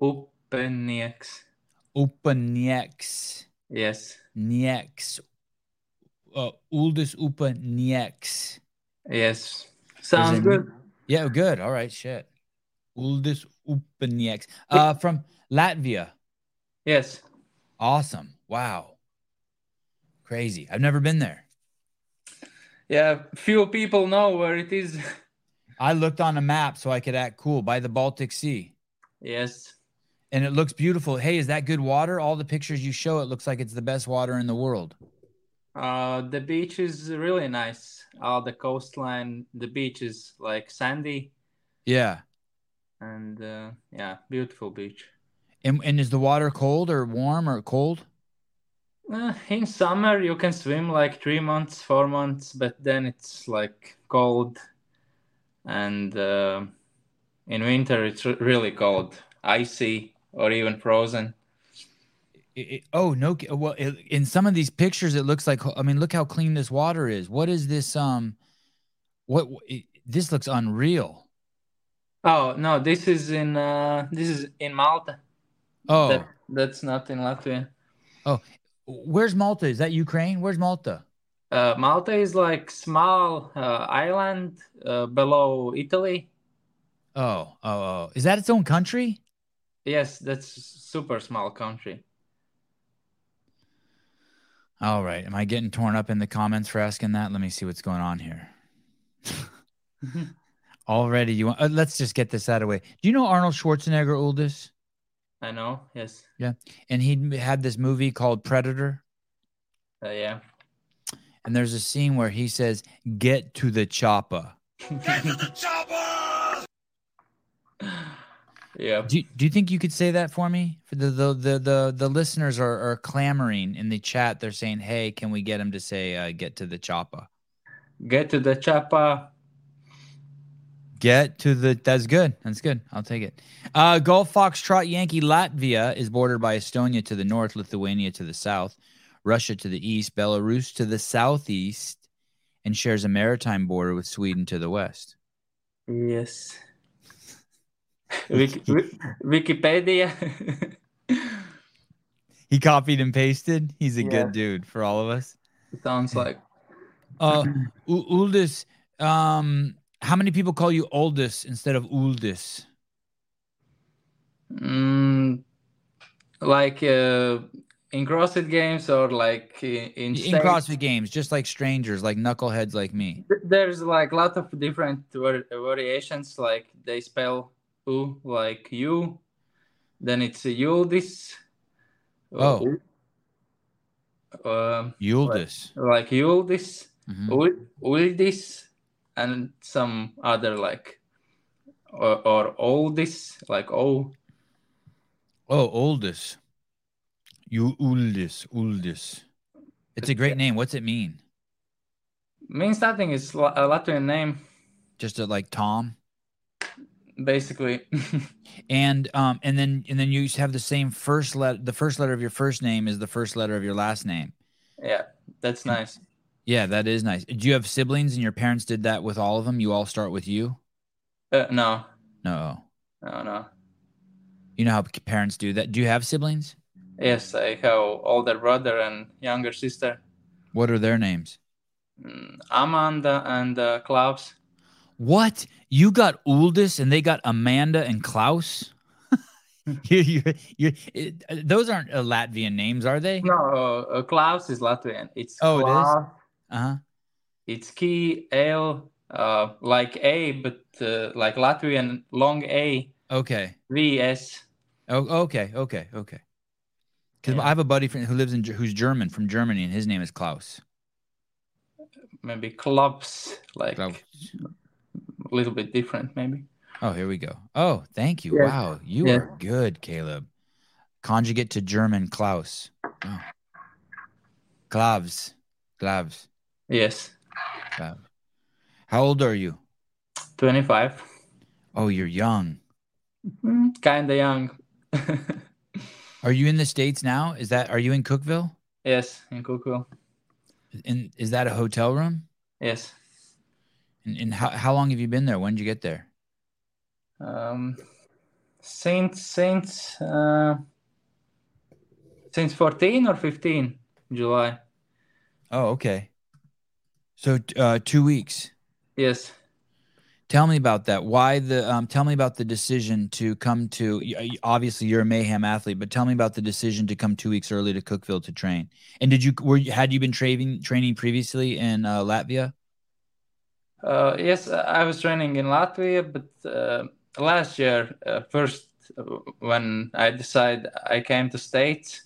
Upenieks. Upanieks. Yes. Nieks. Uh, Uldis Upenieks. Yes. Sounds good. Yeah, good. All right, shit. Uldis Upenieks. Uh, from Latvia. Yes. Awesome. Wow. Crazy. I've never been there. Yeah. Few people know where it is. I looked on a map so I could act cool by the Baltic Sea. yes. And it looks beautiful. Hey, is that good water? All the pictures you show, it looks like it's the best water in the world. Uh, the beach is really nice. All the coastline, the beach is like sandy Yeah. and uh, yeah, beautiful beach. And, and is the water cold or warm or cold? Uh, in summer, you can swim like three months, four months, but then it's like cold. And uh, in winter, it's re- really cold, icy, or even frozen. It- it- oh no! Well, it, in some of these pictures, it looks like. I mean, look how clean this water is. What is this? Um, what? It, this looks unreal. Oh no, this is in uh, this is in Malta. Oh, That, that's not in Latvia. Oh, where's Malta? Is that Ukraine? Where's Malta? Uh, Malta is like small uh, island uh, below Italy. Oh, oh, oh! Is that its own country? Yes, that's super small country. All right. Am I getting torn up in the comments for asking that? Let me see what's going on here. Already, you want? Uh, let's just get this out of the way. Do you know Arnold Schwarzenegger, Uldis? I know. Yes. Yeah, and he had this movie called Predator. Uh, yeah. And there's a scene where he says, "Get to the chopper." Yeah. Do, do you think you could say that for me? For the the the the, the listeners are, are clamoring in the chat. They're saying, "Hey, can we get him to say uh, get to the chopper?" Get to the chopper. Get to the. That's good. That's good. I'll take it. Uh, Gulf Foxtrot Yankee Latvia is bordered by Estonia to the north, Lithuania to the south, Russia to the east, Belarus to the southeast, and shares a maritime border with Sweden to the west. Yes. Wiki- Wi- Wikipedia. He copied and pasted. He's a Yeah. good dude for all of us. Sounds like Uh, U- Uldis. Um, how many people call you Oldis instead of Uldis? mm, like uh, in CrossFit games or like in, in, In CrossFit games, just like strangers, like knuckleheads like me. There's like a lot of different var- variations. Like they spell U like you, then it's a Uldis. Oh. Um, Uldis. like Uldis, Mhm. Ul- Uldis, and some other like or, or Oldis, like O. Oh, Oldis. You Uldis. Uldis. It's a great name. What's it mean? Means nothing. It's a Latvian name, Just a, like Tom. Basically. And um and then and then you have the same first letter. The first letter of your first name is the first letter of your last name. yeah, that's nice. Yeah, that is nice. Do you have siblings and your parents did that with all of them? You all start with you? Uh, no, No. no, no. You know how parents do that. Do you have siblings? Yes, I have older brother and younger sister, What are their names? mm, Amanda and uh, Klaus. What? You got Uldis and they got Amanda and Klaus? you, you, you, it, those aren't uh, Latvian names, are they? No, uh, Klaus is Latvian. It's Oh, it is? Uh huh. It's K L, uh, like A, but uh, like Latvian long A Okay. V S. Oh, okay. Okay. Okay. Because Yeah. I have a buddy friend who lives in who's German from Germany, and his name is Klaus. Maybe clubs, like Klaus. A little bit different, maybe. Oh, here we go. Oh, thank you. Yeah. Wow, you Yeah. are good, Caleb. Conjugate to German, Klaus. Oh. Gloves, gloves, Yes, gloves. How old are you? 25. Oh, you're young. Mm, kind of young. Are you in the states now? Is that are you in Cookeville? yes, in Cookeville. And is that a hotel room? Yes. And, and how how long have you been there? When did you get there? Um, since since uh, since 14 or 15 July. Oh, okay. So uh, two weeks. Yes. Tell me about that. Why the? Um, tell me about the decision to come to. Obviously, you're a mayhem athlete, but tell me about the decision to come two weeks early to Cookeville to train. And did you were had you been training training previously in uh, Latvia? Uh, yes, I was training in Latvia, but uh, last year, uh, first uh, when I decided I came to States,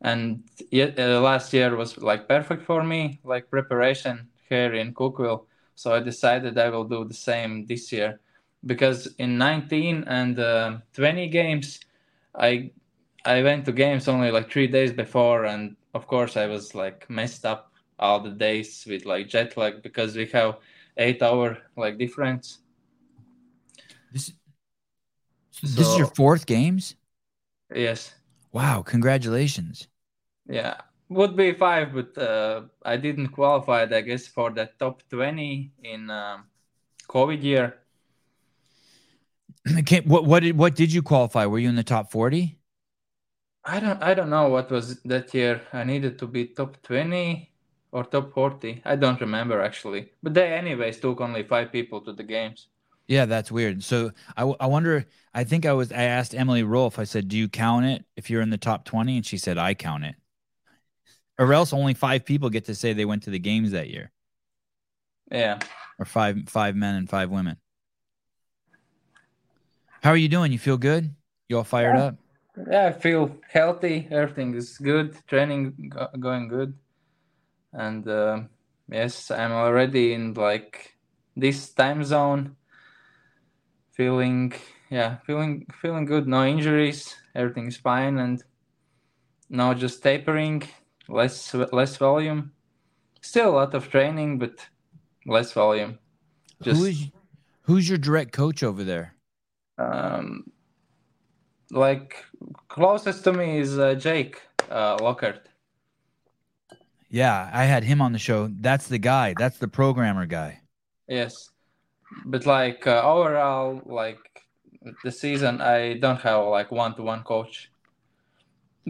and yet, uh, last year was like perfect for me, like preparation here in Cookeville. So I decided I will do the same this year, because in 19 and uh, 20 games, I I went to games only like three days before, and of course I was like messed up all the days with like jet lag because we have eight hour like difference. This, so, this is your fourth games. Yes. Wow! Congratulations. Yeah, would be five, but uh, I didn't qualify. I guess for the top twenty in um, COVID year. Okay, what what did what did you qualify? Were you in the top forty? I don't I don't know what was that year. I needed to be top twenty or top forty. I don't remember actually. But they anyways took only five people to the games. Yeah, that's weird. So I, I wonder. I think I was. I asked Emily Rolfe. I said, "Do you count it if you're in the top 20? And she said, "I count it." Or else only five people get to say they went to the games that year. Yeah. Or five five men and five women. How are you doing? You feel good? You all fired yeah. up? Yeah, I feel healthy. Everything is good. Training going good, and uh, yes, I'm already in like this time zone feeling yeah feeling feeling good. No injuries everything is fine and now just tapering less less volume. Still a lot of training but less volume. Just, Who is, who's your direct coach over there? Um like closest to me is uh, jake uh, lockhart yeah i had him on the show. That's the guy. That's the programmer guy. Yes. But like uh, overall, like the season, I don't have like one to one coach.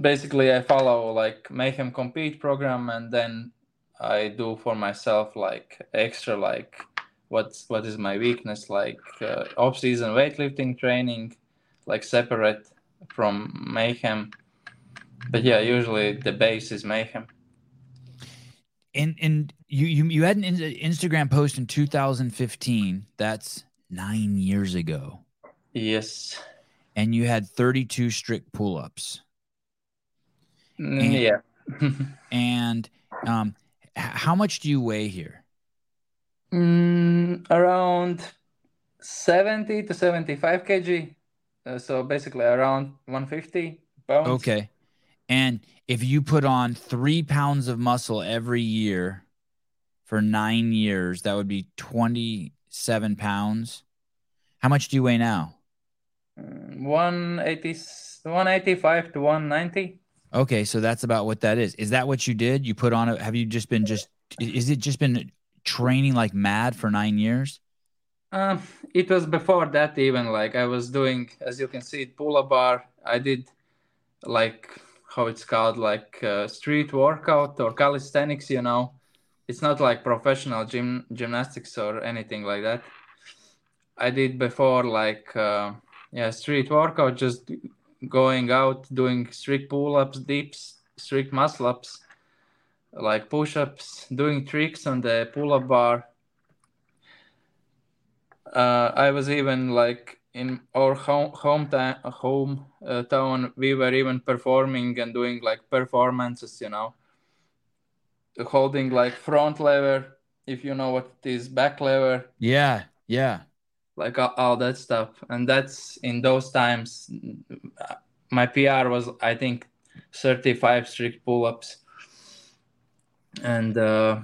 Basically, I follow like Mayhem Compete program, and then I do for myself like extra like what's what is my weakness? Like uh, off season weightlifting training, like separate from Mayhem. But yeah, usually the base is Mayhem and and you you you had an Instagram post in 2015. That's nine years ago. Yes. And you had 32 strict pull-ups. Mm, and, yeah. and um, how much do you weigh here? Mm, around 70 to 75 kg. Uh, so basically around 150 pounds. Okay. And if you put on three pounds of muscle every year for nine years, that would be 27 pounds. How much do you weigh now? 180, 185 to 190. Okay, so that's about what that is. Is that what you did? You put on it? Have you just been just, is it just been training like mad for nine years? Um, it was before that even. Like I was doing, as you can see, pull up bar. I did like how it's called like uh, street workout or calisthenics you know? It's not like professional gym gymnastics or anything like that. I did before like uh, yeah street workout just going out doing strict pull-ups dips strict muscle ups like push-ups doing tricks on the pull-up bar. Uh, i was even like in our home hometown home uh, town we were even performing and doing like performances you know. Holding like front lever if you know what it is back lever. Yeah yeah. Like all, all that stuff. And that's in those times my pr was i think 35 strict pull-ups. And uh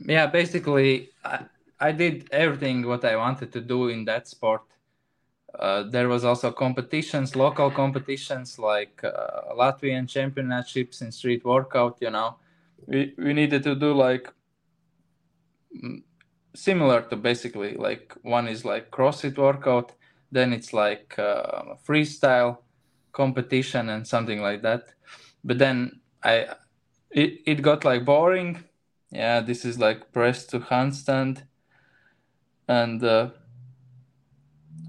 yeah basically I, I did everything what i wanted to do in that sport uh, there was also competitions, local competitions like uh, Latvian championships in street workout. You know, we we needed to do like similar to basically like one is like CrossFit workout. then it's like uh, freestyle competition and something like that. But then I it, it got like boring. Yeah, this is like press to handstand, and uh,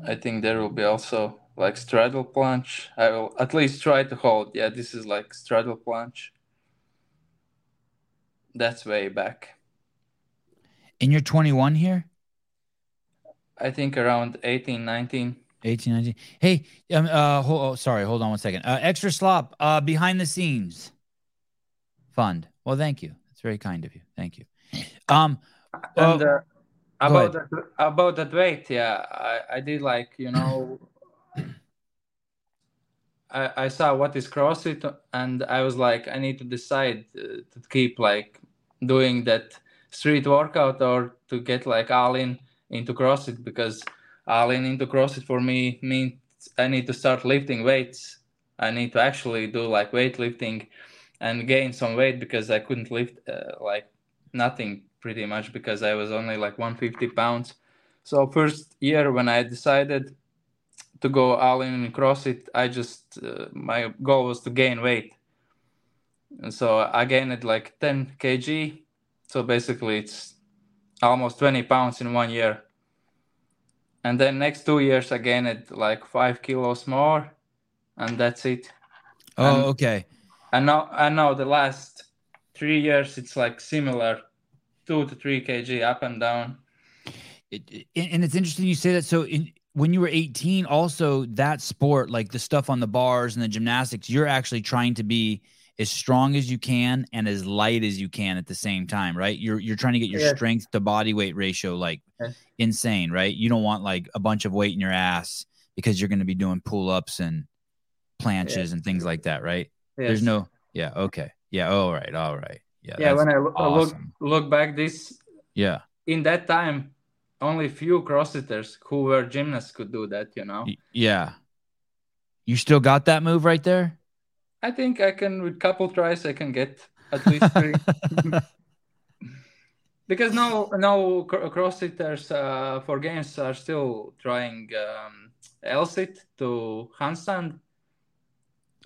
I think there will be also like straddle planche. I will at least try to hold. Yeah, this is like straddle planche. That's way back. And you're 21 here? I think around 18, 19. 18, 19. Hey, um, uh, hold, oh, sorry, hold on one second. Uh, extra slop, uh, behind the scenes fund. Well, thank you. That's very kind of you. Thank you. Um, and uh, about that, about that weight, yeah, I, I did like you know, I I saw what is CrossFit, and I was like, I need to decide uh, to keep like doing that street workout or to get like all in into CrossFit because all in into CrossFit for me means I need to start lifting weights. I need to actually do like weightlifting and gain some weight because I couldn't lift uh, like nothing pretty much because I was only like 150 pounds. So first year when I decided to go all in and cross it, I just uh, my goal was to gain weight. And so I gained like 10 kg. So basically it's almost 20 pounds in one year. And then next two years I gained like five kilos more, and that's it. Oh, and, okay. And now, and now the last three years it's like similar, two to three kg up and down. It, and it's interesting you say that. So in, when you were 18, also that sport, like the stuff on the bars and the gymnastics, you're actually trying to be as strong as you can and as light as you can at the same time, right? You're you're trying to get your strength to body weight ratio like insane, right? You don't want like a bunch of weight in your ass because you're going to be doing pull ups and planches and things like that, right? Yes. There's no, yeah, okay, yeah, all right, all right, yeah. Yeah, when I awesome. look look back, this yeah, in that time, only few CrossFitters who were gymnasts could do that, you know. Yeah, you still got that move right there. I think I can with couple tries I can get at least three. because no no crossfitters uh, for games are still trying um, L-sit to handstand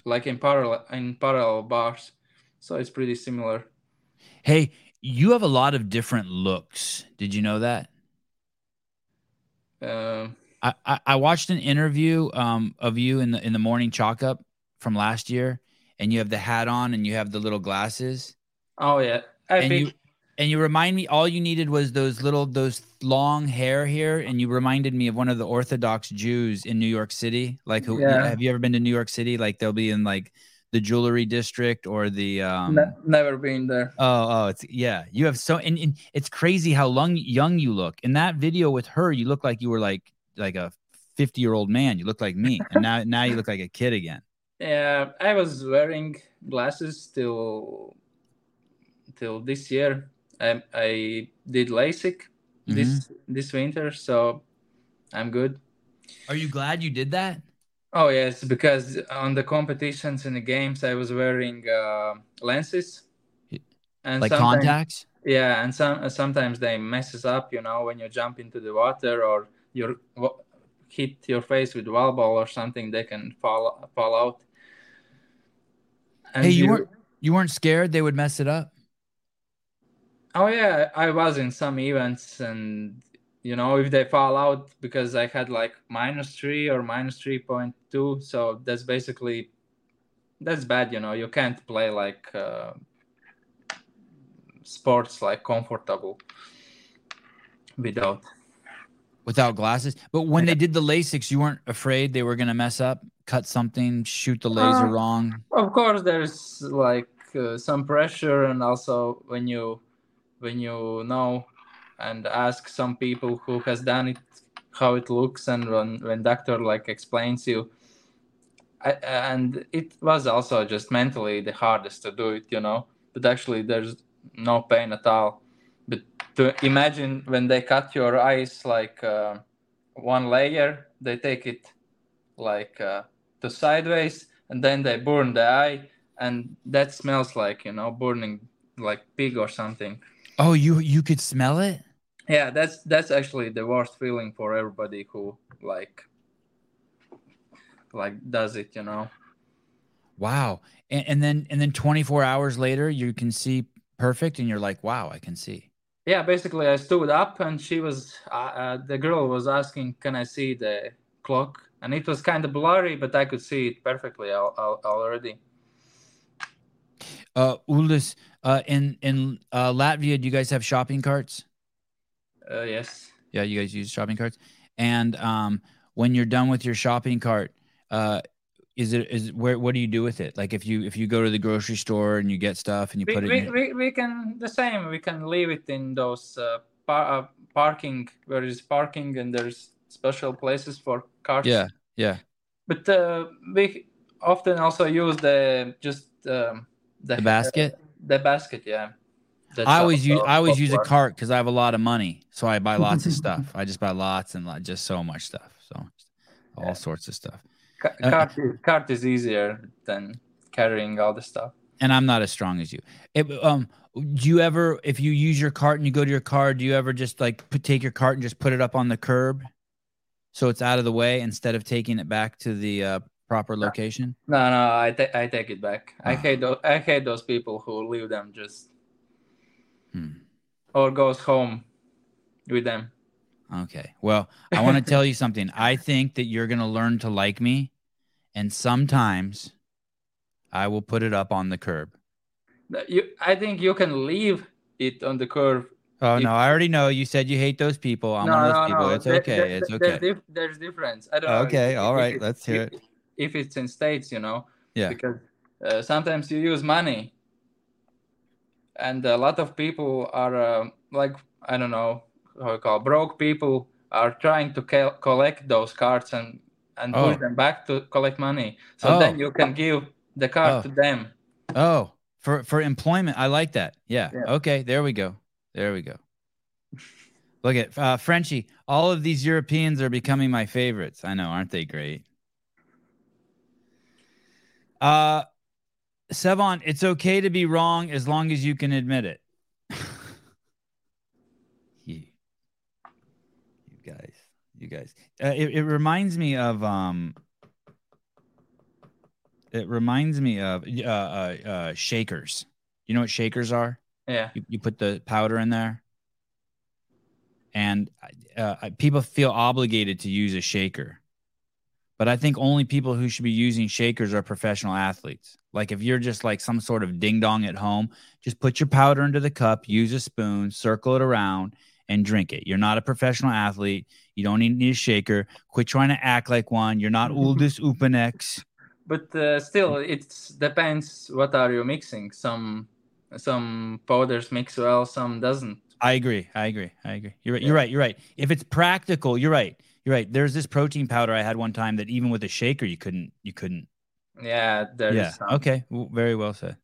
like in parallel in parallel bars so it's pretty similar hey you have a lot of different looks did you know that uh, I, I watched an interview um, of you in the in the morning chalk up from last year and you have the hat on and you have the little glasses. Oh yeah, I and think- you and you remind me all you needed was those little those long hair here, and you reminded me of one of the Orthodox Jews in New York City. Like who yeah. have you ever been to New York City? Like they'll be in like the jewelry district or the um ne- never been there oh oh it's yeah you have so and, and it's crazy how long young you look in that video with her you look like you were like like a 50 year old man you look like me and now now you look like a kid again yeah, I was wearing glasses till till this year. I, I did LASIK mm-hmm. this this winter, so I'm good. Are you glad you did that? Oh yes, because on the competitions and the games, I was wearing uh, lenses and like contacts. Yeah, and some sometimes they messes up, you know, when you jump into the water or you hit your face with wall ball or something, they can fall fall out. And hey, you, you weren't you weren't scared they would mess it up? Oh yeah, I was in some events, and you know if they fall out because I had like minus three or minus three point two, so that's basically that's bad. You know, you can't play like uh, sports like comfortable without without glasses. But when yeah. they did the LASIKs, you weren't afraid they were going to mess up cut something, shoot the laser uh, wrong? Of course, there's like uh, some pressure, and also when you when you know and ask some people who has done it how it looks, and when when doctor like explains you. I, and it was also just mentally the hardest to do it, you know. But actually, there's no pain at all. But to imagine when they cut your eyes like uh, one layer, they take it like uh, to sideways and then they burn the eye and that smells like you know burning like pig or something oh you you could smell it yeah that's that's actually the worst feeling for everybody who like like does it, you know. Wow. And, and then and then 24 hours later, you can see perfect, and you're like, wow, I can see. Yeah, basically, I stood up and she was uh, uh, the girl was asking, "Can I see the clock?" And it was kind of blurry, but I could see it perfectly al- al- already. Uh, Uldis, uh, in in uh, Latvia, do you guys have shopping carts? Uh, yes. Yeah, you guys use shopping carts. And um, when you're done with your shopping cart, uh, is it is where what do you do with it? Like if you if you go to the grocery store and you get stuff and you We, put it we, in we, we can the same. We can leave it in those uh, par- uh, parking where is parking and there's special places for cars. yeah yeah But uh, we often also use the just um, the basket. the basket. Yeah. That's I always use I always use a cart because I have a lot of money, so I buy lots of stuff. I just buy lots and lot, just so much stuff. So all Yeah. sorts of stuff. Uh, cart, is, cart is easier than carrying all the stuff. and I'm not as strong as you. It, um, do you ever, if you use your cart and you go to your car, do you ever just like put, take your cart and just put it up on the curb, so it's out of the way instead of taking it back to the uh, proper location? No, no, I I take it back. I Ah. hate those. I hate those people who leave them just Hmm. or goes home with them. Okay. Well, I want to tell you something. I think that you're gonna learn to like me, and sometimes I will put it up on the curb. You, I think you can leave it on the curb. Oh If- no, I already know. You said you hate those people. I'm no, one of those no, people. no. It's There- okay. there- it's okay. There's, there's difference. I don't know. Okay, if- all right, let's hear if, it. If it's in states, you know. Yeah. Because uh, sometimes you use money, and a lot of people are uh, like I don't know how you call broke people are trying to collect those cards and and Oh. push them back to collect money. So Oh. then you can give the card Oh. to them. Oh, for for employment, I like that. Yeah. Yeah. Okay, there we go. There we go. Look at uh, Frenchie. All of these Europeans are becoming my favorites. I know, aren't they great? Uh, Sevan, it's okay to be wrong as long as you can admit it. you, you guys, you guys. Uh, it, it reminds me of um. It reminds me of uh, uh, uh, shakers. You know what shakers are? Yeah. You, you put the powder in there, and uh, uh, people feel obligated to use a shaker. But I think only people who should be using shakers are professional athletes. Like if you're just like some sort of ding dong at home, just put your powder into the cup, use a spoon, circle it around, and drink it. You're not a professional athlete. You don't need, need a shaker. Quit trying to act like one. You're not Uldis Upenieks. But uh, still, it depends. What are you mixing? Some some powders mix well, some doesn't. I agree. I agree. I agree. You're right. You're right. You're right. If it's practical, you're right. You're right. There's this protein powder I had one time that even with a shaker you couldn't you couldn't. Yeah, there is yeah. some. Okay. W- Very well said.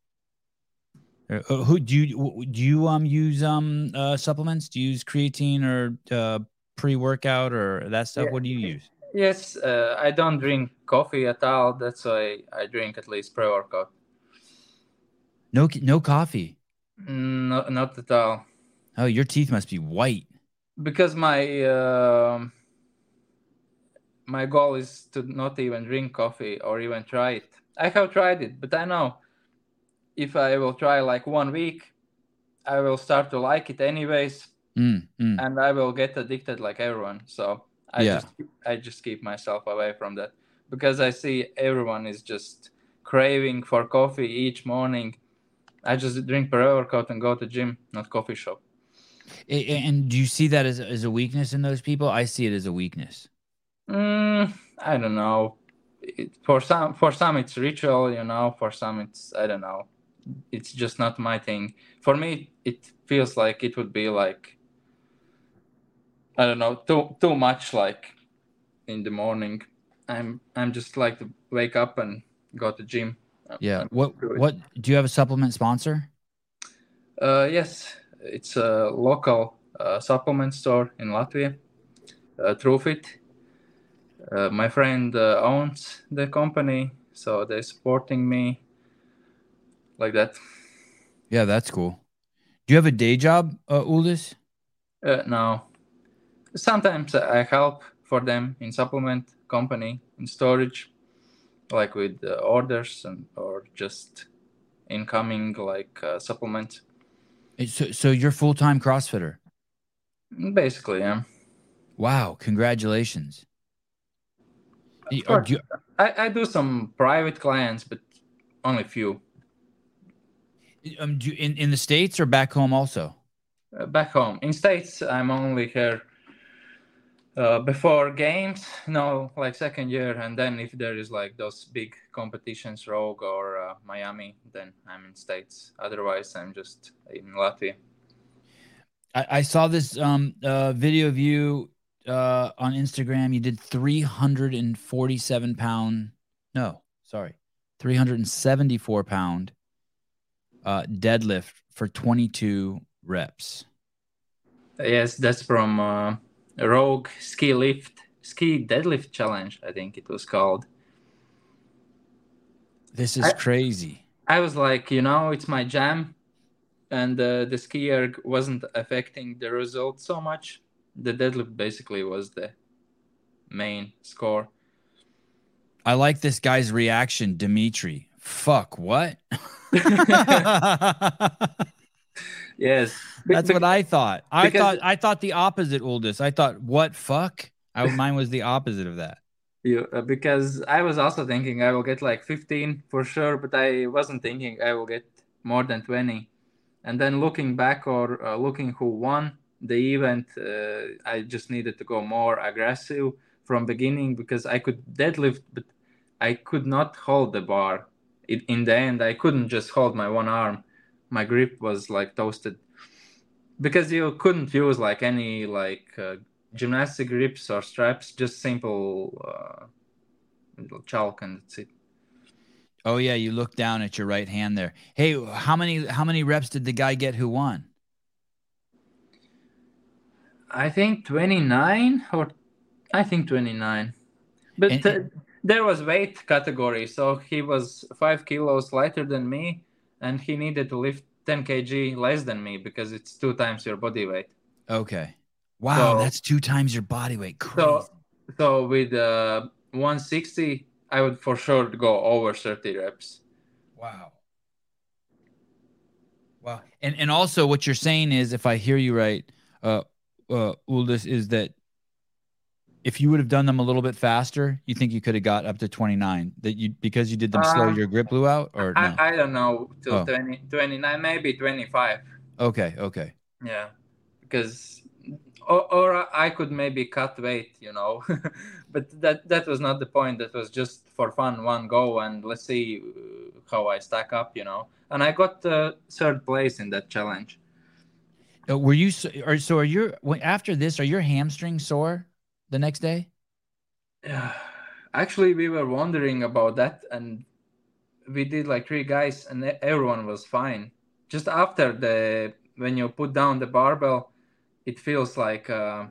Uh, uh, who do you do you um use um uh supplements? Do you use creatine or uh pre workout or that stuff? Yeah. What do you use? Yes, uh, I don't drink coffee at all. That's why I drink at least pre-workout. No no coffee. Mm, No, not at all. Oh, your teeth must be white. Because my um my goal is to not even drink coffee or even try it. I have tried it, but I know if I will try like one week, I will start to like it anyways, Mm, mm. and I will get addicted like everyone. So I Yeah. just I just keep myself away from that because I see everyone is just craving for coffee each morning. I just drink pre-workout and go to gym, not coffee shop. And do you see that as as a weakness in those people? I see it as a weakness. Mm, I don't know. It, for some, for some, it's ritual, you know. For some, it's I don't know. It's just not my thing. For me, it feels like it would be like I don't know, too too much like in the morning. I'm I'm just like to wake up and go to gym. Yeah. I'm What what do you have a supplement sponsor? Uh, yes, it's a local uh, supplement store in Latvia, uh, TrueFit. Uh, my friend uh, owns the company, so they're supporting me like that. Yeah, that's cool. Do you have a day job, uh, Uldis? Uh, now, sometimes I help for them in supplement company in storage. like with uh, orders and or just incoming like uh, supplements. So, so you're full time CrossFitter. Basically, yeah. Wow! Congratulations. You, you... I, I do some private clients, but only few. Um, do you, in in the states or back home also? Uh, back home in states, I'm only here uh, before games. No, like second year, and then if there is like those big competitions, Rogue or uh, Miami, then I'm in states. Otherwise, I'm just in Latvia. I, I saw this um, uh, video of you uh, on Instagram. You did 347 pound. No, sorry, 374 pound uh, deadlift for 22 reps. Yes, that's from uh, Rogue Ski Lift Ski Deadlift Challenge. I think it was called. This is I, crazy. I was like, you know, it's my jam, and uh, the skier wasn't affecting the result so much. The deadlift basically was the main score. I like this guy's reaction, Dimitri. Fuck what? yes, that's what I thought. I thought I thought the opposite, Uldis. I thought what fuck. I, mine was the opposite of that. Yeah, uh, because I was also thinking I will get like 15 for sure, but I wasn't thinking I will get more than 20. And then looking back or uh, looking who won the event, uh, I just needed to go more aggressive from beginning because I could deadlift, but I could not hold the bar. It, in the end i couldn't just hold my one arm. My grip was like toasted. Because you couldn't use like any like uh, gymnastic grips or straps just simple uh, chalk and that's it. Oh yeah you look down at your right hand there. Hey how many how many reps did the guy get who won i think 29 or i think 29 but and, uh, there was weight category so he was five kilos lighter than me and he needed to lift 10 kg less than me because it's two times your body weight. Okay. Wow so, that's two times your body weight. Crazy. so so with uh 160 i would for sure go over 30 reps. Wow. Wow. And and also what you're saying is if i hear you right uh uh uldis is that if you would have done them a little bit faster, you think you could have got up to 29 that you because you did them slow, uh, your grip blew out or I, no? I don't know till oh. 20, 29, maybe 25. Okay. Okay. Yeah. Because, or, or I could maybe cut weight, you know, but that, that was not the point. That was just for fun, one go and let's see uh, how I stack up, you know, and I got uh, third place in that challenge. Uh, were you, or so are you, after this, are your hamstrings sore? the next day? Yeah, actually, we were wondering about that, and we did like three guys, and everyone was fine. Just after the when you put down the barbell, it feels like uh,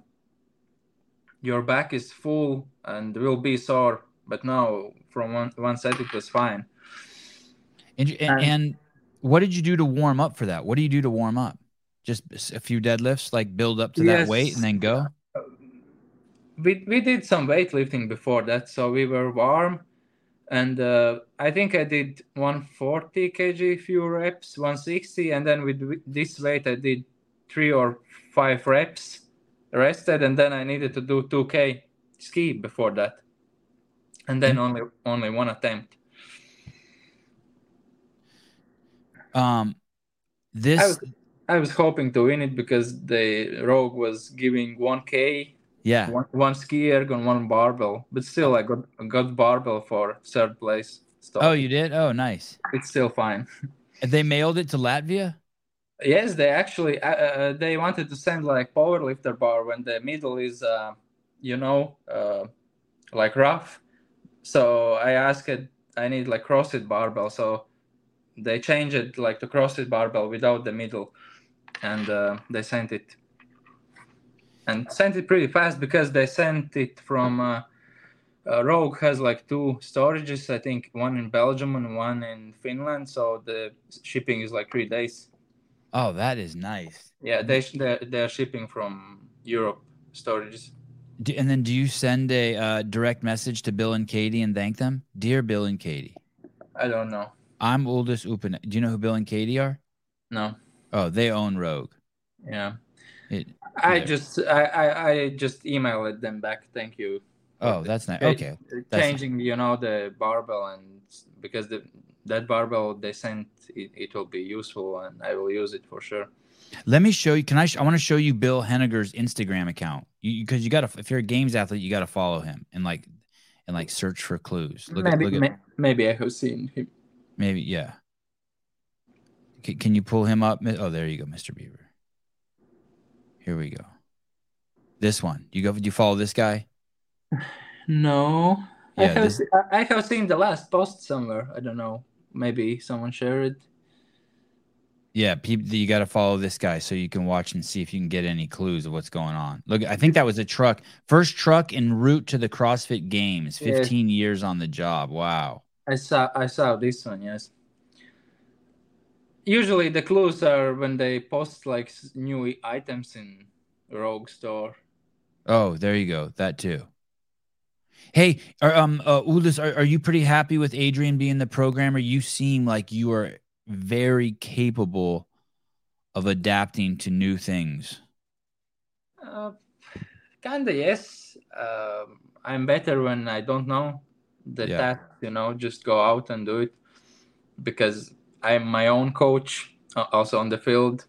your back is full and will be sore. But now, from one one set, it was fine. And, and, and what did you do to warm up for that? What do you do to warm up? Just a few deadlifts, like build up to yes. that weight and then go we we did some weightlifting before that, so we were warm, and uh, I think I did 140 kg few reps, 160, and then with this weight I did three or five reps, rested, and then I needed to do 2k ski before that, and then mm-hmm. only only one attempt. Um, this. Was, I was hoping to win it because the Rogue was giving 1k yeah. One, one ski erg and one barbell, but still, I got got barbell for third place. Stuff. Oh, you did? Oh, nice. It's still fine. they mailed it to Latvia. Yes, they actually uh, uh, they wanted to send like power lifter bar when the middle is, uh, you know, uh, like rough. So I asked it. I need like CrossFit barbell. So they changed it like to CrossFit barbell without the middle, and uh, they sent it and sent it pretty fast because they sent it from uh, uh, Rogue has like two storages, I think one in Belgium and one in Finland. So the shipping is like three days. Oh, that is nice. Yeah, they they're, they're shipping from Europe storages. Do, and then do you send a uh, direct message to Bill and Katie and thank them? Dear Bill and Katie, I don't know. I'm Uldis Upen. Do you know who Bill and Katie are? No. Oh, they own Rogue. Yeah. It, I Yeah. just I, I I just emailed them back. Thank you. oh, that's nice. Okay. That's Changing, you know, the barbell and because the that barbell they sent it, it will be useful and I will use it for sure. Let me show you. Can I? Sh- I want to show you Bill Henniger's Instagram account. You because you, got to. If you're a games athlete, you got to follow him and like and like search for clues. Look maybe at look at maybe I have seen him. maybe yeah. Can, can you pull him up? Oh, there you go, Mr. Beaver. Here we go. This one. You go. Do you follow this guy? No. I Yeah, have this- I I have seen the last post somewhere. I don't know. Maybe someone shared it. Yeah, people. You got to follow this guy so you can watch and see if you can get any clues of what's going on. Look, I think that was a truck. First truck en route to the CrossFit Games. Yeah. 15 years on the job. Wow. I saw I saw this one, yes. Usually the clues are when they post like new items in Rogue store. Oh, there you go. That too. Hey, are, um, uh, Uldis, are, are you pretty happy with Adrian being the programmer? You seem like you are very capable of adapting to new things. Uh, kinda yes. Um, I'm better when I don't know the Yeah. task. You know, just go out and do it because I'm my own coach. uh, Also on the field,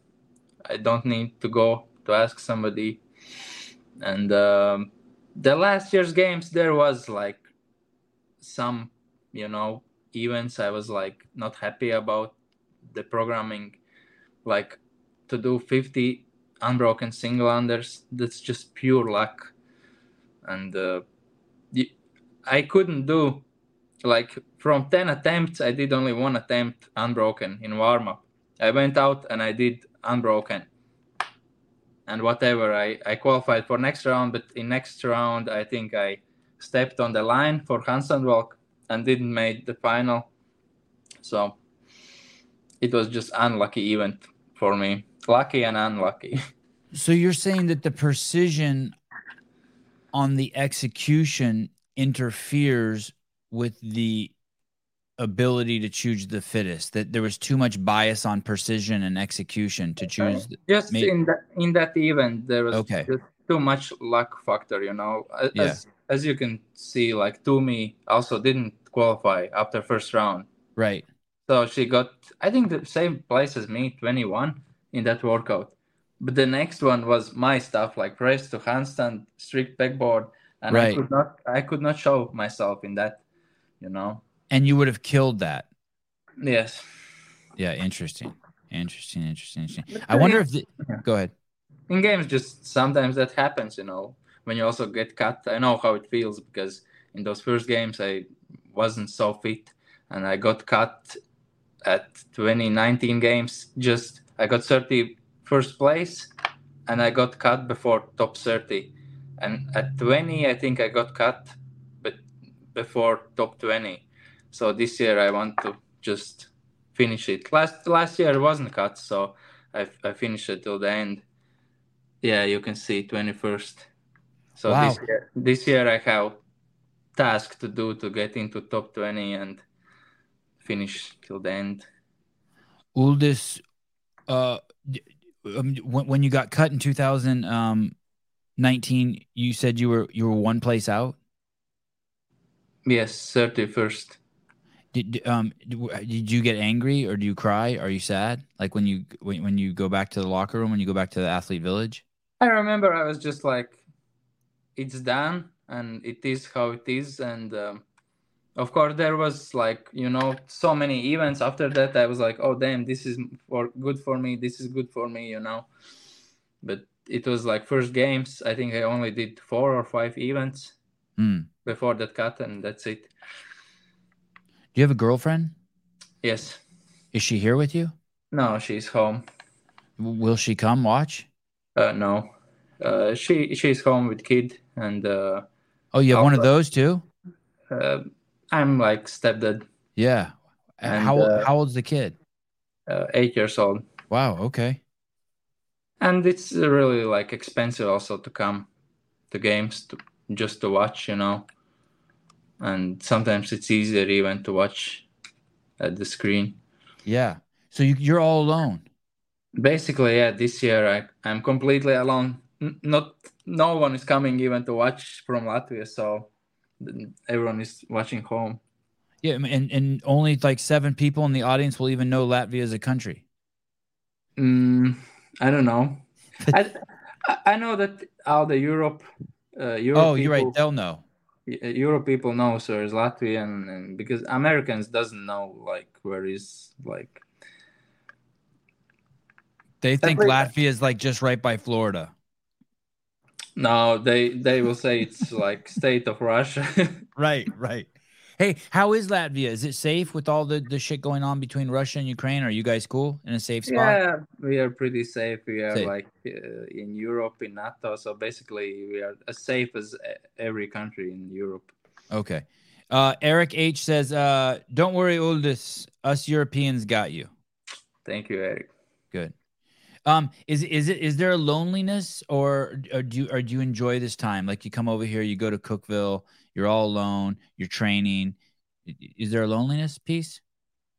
I don't need to go to ask somebody. And um, the last year's games, there was like some, you know, events I was like not happy about the programming, like to do 50 unbroken single unders. That's just pure luck, and uh, I couldn't do like from 10 attempts. I did only one attempt unbroken in warm up. I went out and I did unbroken and whatever I, I qualified for next round but in next round i think i stepped on the line for handstand walk and didn't make the final so it was just unlucky event for me lucky and unlucky So you're saying that the precision on the execution interferes with the ability to choose the fittest. That there was too much bias on precision and execution to uh, choose. the- just May- in that in that event there was Okay. just too much luck factor you know A- Yeah. as as you can see like Toomey also didn't qualify after first round Right. So she got, I think, the same place as me, 21 in that workout. But the next one was my stuff, like press to handstand, strict backboard, and Right. I could not, I could not show myself in that, you know. And you would have killed that. Yes. Yeah. Interesting. Interesting. Interesting. Interesting. I wonder if. The, Yeah. go ahead. in games, just sometimes that happens, you know. When you also get cut, I know how it feels because in those first games I wasn't so fit, and I got cut at 2019 games. Just I got 30 first place, and I got cut before top 30, and at 20 I think I got cut, but before top 20. So this year I want to just finish it. Last last year wasn't cut, so I, I finished it till the end. Yeah, you can see 21st. So Wow. this year, this year I have task to do to get into top 20 and finish till the end. Uldis, uh, um, when, when you got cut in 2019, you said you were you were one place out. Yes, 31st. Did um did you get angry or do you cry? Are you sad? Like when you when, when you go back to the locker room when you go back to the athlete village? I remember I was just like, it's done and it is how it is. And um, of course, there was like, you know, so many events after that. I was like, oh, damn, this is for good for me. This is good for me, you know. But it was like first games. I think I only did four or five events Hmm. before that cut, and that's it. Do you have a girlfriend? Yes. Is she here with you? No, she's home. W- Will she come watch? Uh, no. Uh, she she's home with kid, and uh, Oh, you have one of those too? uh, I'm like stepdad, Yeah. And, how uh, how old's the kid? uh, eight years old. Wow. Okay. and it's really like expensive also to come the games to, just to watch, you know. And sometimes it's easier even to watch at the screen. Yeah. So you, you're all alone. Basically, yeah. This year I I'm completely alone. N- not no one is coming even to watch from Latvia, so everyone is watching home. Yeah, and and only like seven people in the audience will even know Latvia as a country. Mm, I don't know. I I know that all the Europe, uh, Europe. Oh, you're right. They'll know. Europe people know so is Latvian, and because Americans doesn't know like where is like. They think Latvia is like just right by Florida. No, they they will say it's like state of Russia. right, right. Hey, how is Latvia? Is it safe with all the, the shit going on between Russia and Ukraine? Are you guys cool in a safe spot? Yeah, we are pretty safe. We are safe. like uh, in Europe, in NATO. So basically, we are as safe as every country in Europe. Okay. Uh, Eric H says, uh, "Don't worry, Uldis. Us Europeans got you." Thank you, Eric. Good. Um, is is it is there a loneliness or, or do you or do you enjoy this time? Like you come over here, you go to Cookeville, you're all alone, you're training. Is there a loneliness piece?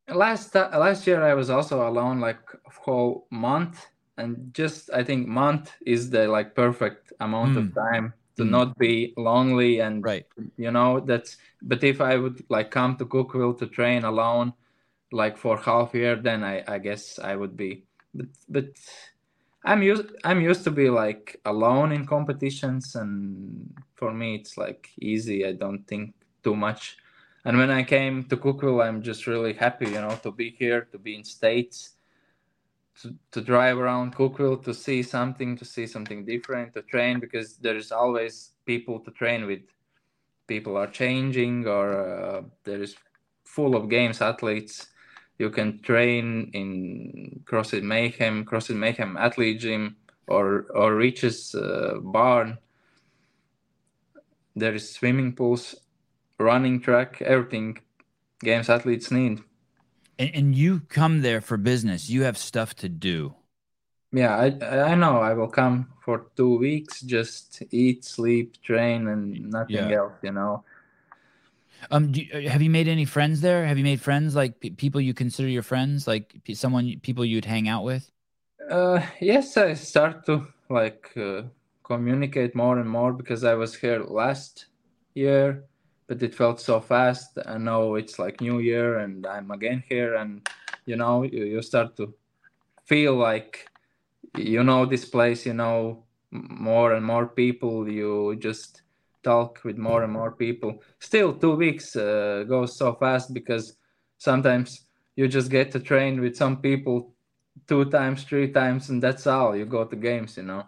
Last uh, last year I was also alone like a whole month and just I think month is the like perfect amount mm. of time to mm. not be lonely and right you know that's but if I would like come to Cookeville to train alone like for half year then I I guess I would be but but I'm used I'm used to be like alone in competitions and for me it's like easy. I don't think too much. And when I came to Cookeville, I'm just really happy, you know, to be here, to be in States, to, to drive around Cookeville, to see something, to see something different, to train because there's always people to train with. People are changing or uh, there is full of games athletes you can train in CrossFit Mayhem, CrossFit Mayhem Athlete Gym, or or Rich's uh, Barn. There is swimming pools, running track, everything games athletes need. And, and you come there for business. You have stuff to do. Yeah, I I know. I will come for two weeks, just eat, sleep, train, and nothing yeah. else. You know, um, you, uh, have you made any friends there? Have you made friends like p- people you consider your friends, like p- someone people you'd hang out with? Uh, yes, I start to like uh, communicate more and more because I was here last year, but it felt so fast. And now it's like New Year, and I'm again here, and you know, you, you start to feel like you know this place, you know more and more people. You just talk with more and more people. Still, two weeks uh, goes so fast because sometimes you just get to train with some people two times, three times, and that's all. You go to games, you know.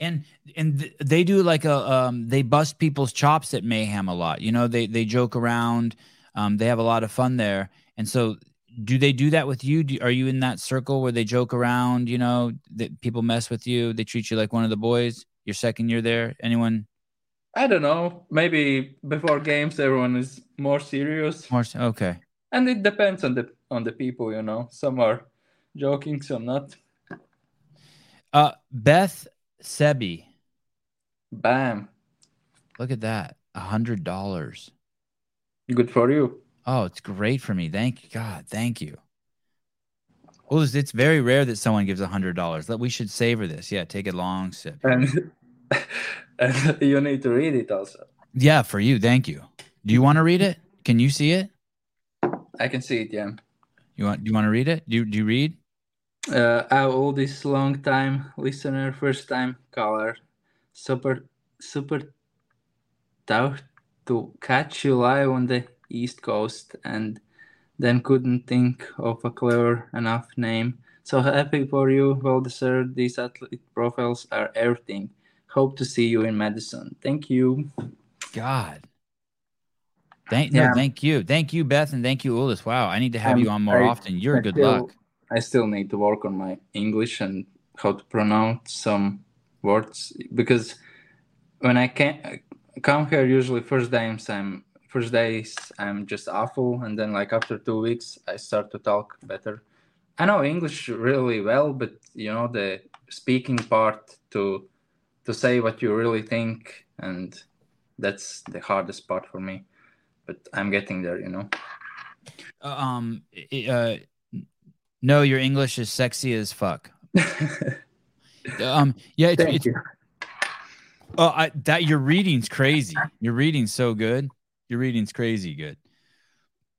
And and th- they do like a um, they bust people's chops at Mayhem a lot. You know, they they joke around. Um, they have a lot of fun there, and so do they do that with you? Do, are you in that circle where they joke around? You know, that people mess with you. They treat you like one of the boys. Your second year there, anyone I don't know. Maybe before games, everyone is more serious. More okay. And it depends on the on the people, you know. Some are joking, some not. Uh, Beth Sebi. Bam. Look at that. A hundred dollars. Good for you. Oh, it's great for me. Thank you, God. Thank you. Well, it's, it's very rare that someone gives a hundred dollars. That We should savor this. Yeah, take a long sip. And you need to read it also. Yeah, for you. Thank you. Do you want to read it? Can you see it? I can see it. Yeah. You want? Do you want to read it? Do you, do you read? Uh, all this long time listener, first time caller, super super tough to catch you live on the East Coast, and then couldn't think of a clever enough name. So happy for you, well deserved. These athlete profiles are everything. Hope to see you in Madison. Thank you. God. Thank yeah. no, thank you. Thank you, Beth, and thank you, Ulis. Wow, I need to have um, you on more I, often. You're I good still, luck. I still need to work on my English and how to pronounce some words because when I can come here, usually first days I'm first days I'm just awful, and then like after two weeks I start to talk better. I know English really well, but you know the speaking part to to say what you really think, and that's the hardest part for me. But I'm getting there, you know. Um, uh, no, your English is sexy as fuck. um, yeah, it's, Thank it's you. oh, I, that your reading's crazy. Your reading's so good. Your reading's crazy good.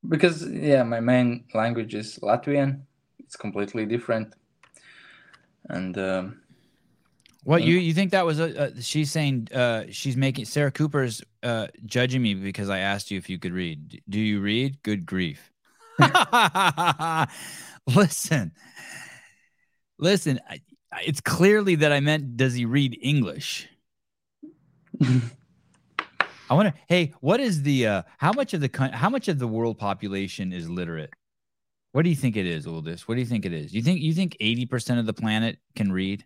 Because yeah, my main language is Latvian. It's completely different, and um, What Mm. you you think that was a, a she's saying uh she's making Sarah Cooper's uh judging me because I asked you if you could read. Do you read? Good grief. listen. Listen, I, it's clearly that I meant does he read English? I wonder, hey, what is the uh how much of the how much of the world population is literate? What do you think it is, Uldis? What do you think it is? You think you think 80% of the planet can read?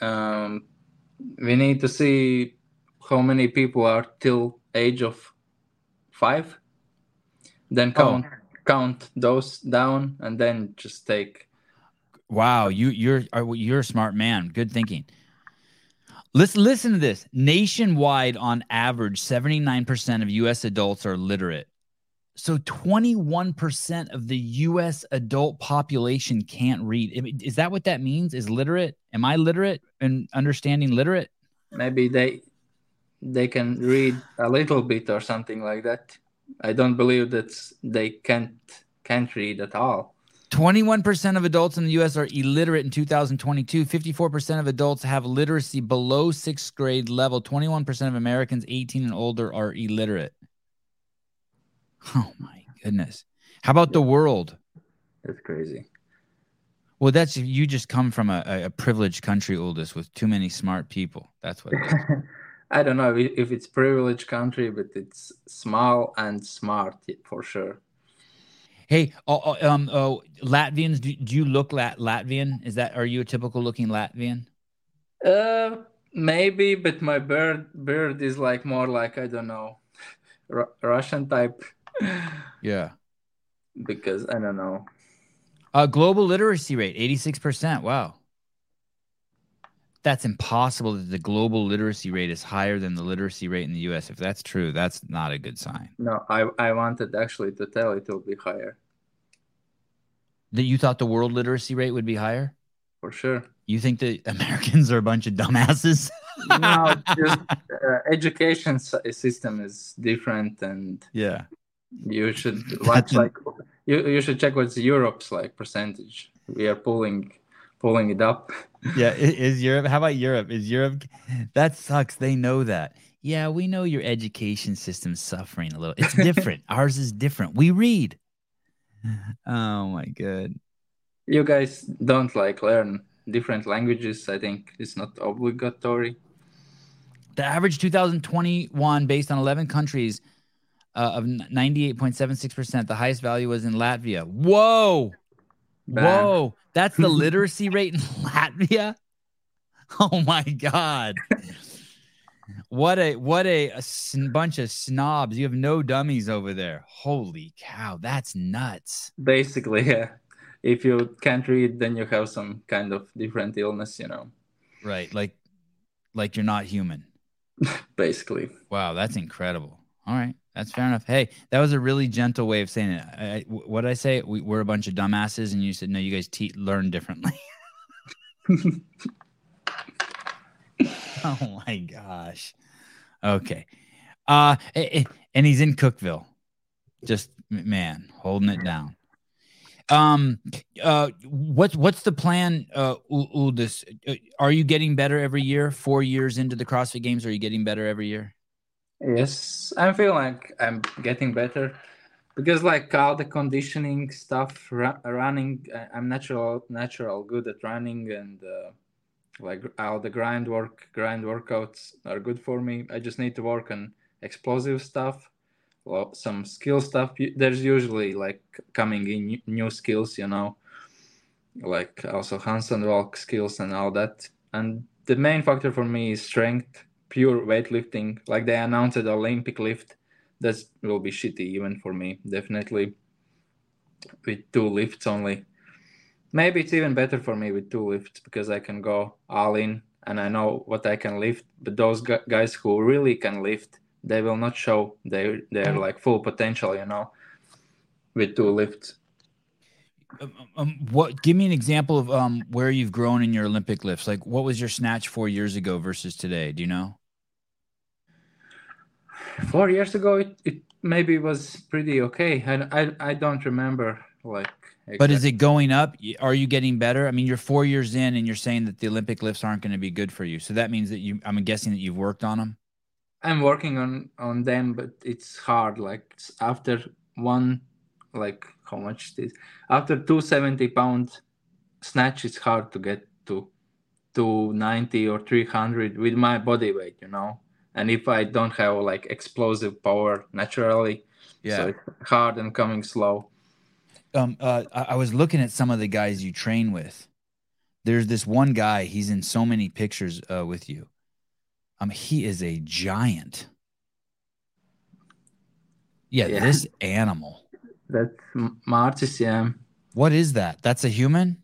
Um, we need to see how many people are till age of five. Then Oh. count count those down, and then just take. Wow, you you're are- you're a smart man. Good thinking. Listen, listen to this. Nationwide, on average, 79% of US adults are literate. So 21% of the US adult population can't read. Is that what that means? Is literate? Am I literate and understanding literate? Maybe they they can read a little bit or something like that. I don't believe that they can't can't read at all. 21% of adults in the US are illiterate in 2022. 54% of adults have literacy below sixth grade level. 21% of Americans 18 and older are illiterate. Oh my goodness. How about the world? That's crazy. Well, that's you just come from a, a- privileged country, Uldis, with too many smart people. That's what. I don't know if it's privileged country, but it's small and smart for sure. hey, oh, oh, um, oh, Latvians, do, do you look Lat- Latvian? Is that, are you a typical looking Latvian? Uh, maybe, but my bird bird is like more like I don't know, Ru- Russian type, Yeah. because I don't know. Uh, global literacy rate, 86%. Wow. That's impossible that the global literacy rate is higher than the literacy rate in the US. If that's true, that's not a good sign. No, I I wanted actually to tell it will be higher That you thought the world literacy rate would be higher? for sure. You think that Americans are a bunch of dumbasses? No, just uh, education system is different, and yeah. You should watch like you you should check what's Europe's like percentage. We are pulling pulling it up. Yeah. Is Europe, how about Europe? Is Europe, that sucks. They know that. Yeah, we know your education system's suffering a little. It's different. Ours is different. We read. Oh my god. You guys don't like learn different languages. I think it's not obligatory. The average 2021 based on 11 countries uh, of 98.76%. The highest value was in Latvia. Whoa. Bam. Whoa. That's the literacy rate in Latvia? Oh my god. What a what a, a sn- bunch of snobs. You have no dummies over there. Holy cow, that's nuts. Basically, yeah. If you can't read, then you have some kind of different illness, you know. Right. Like like you're not human. Basically. Wow, that's incredible. All right, that's fair enough. Hey, that was a really gentle way of saying it. I, what did I say? We, we're a bunch of dumbasses, and you said no. You guys te- learn differently. oh my gosh. Okay. Uh, and he's in Cookeville. Just man, holding it down. Um, uh, what's what's the plan? Uh, Uldis? Uh, are you getting better every year? Four years into the CrossFit Games, are you getting better every year? Yes, I feel like I'm getting better because like all the conditioning stuff, ru- running, I- I'm natural, natural good at running, and uh, like all the grind work, grind workouts are good for me. I just need to work on explosive stuff, well, some skill stuff. There's usually like coming in new- skills, you know, like also handstand walk skills and all that. And the main factor for me is strength pure weightlifting, like they announced the Olympic lift, that will be shitty even for me, definitely. With two lifts only. Maybe it's even better for me with two lifts because I can go all in and I know what I can lift. But those guys who really can lift, they will not show their their like full potential, you know, with two lifts. Um, um, um, what? Give me an example of um where you've grown in your Olympic lifts. Like, what was your snatch four years ago versus today? Do you know? Four years ago, it, it maybe was pretty okay. and I I don't remember like. Exactly. But is it going up? Are you getting better? I mean, you're four years in, and you're saying that the Olympic lifts aren't going to be good for you. So that means that you. I'm guessing that you've worked on them. I'm working on on them, but it's hard. Like after one, like how much it is after 270 pound snatch it's hard to get to 290 or 300 with my body weight you know and if i don't have like explosive power naturally yeah so it's hard and coming slow um uh i was looking at some of the guys you train with there's this one guy he's in so many pictures uh, with you um he is a giant yeah, yeah. this animal that's Martis, yeah. What is that? That's a human?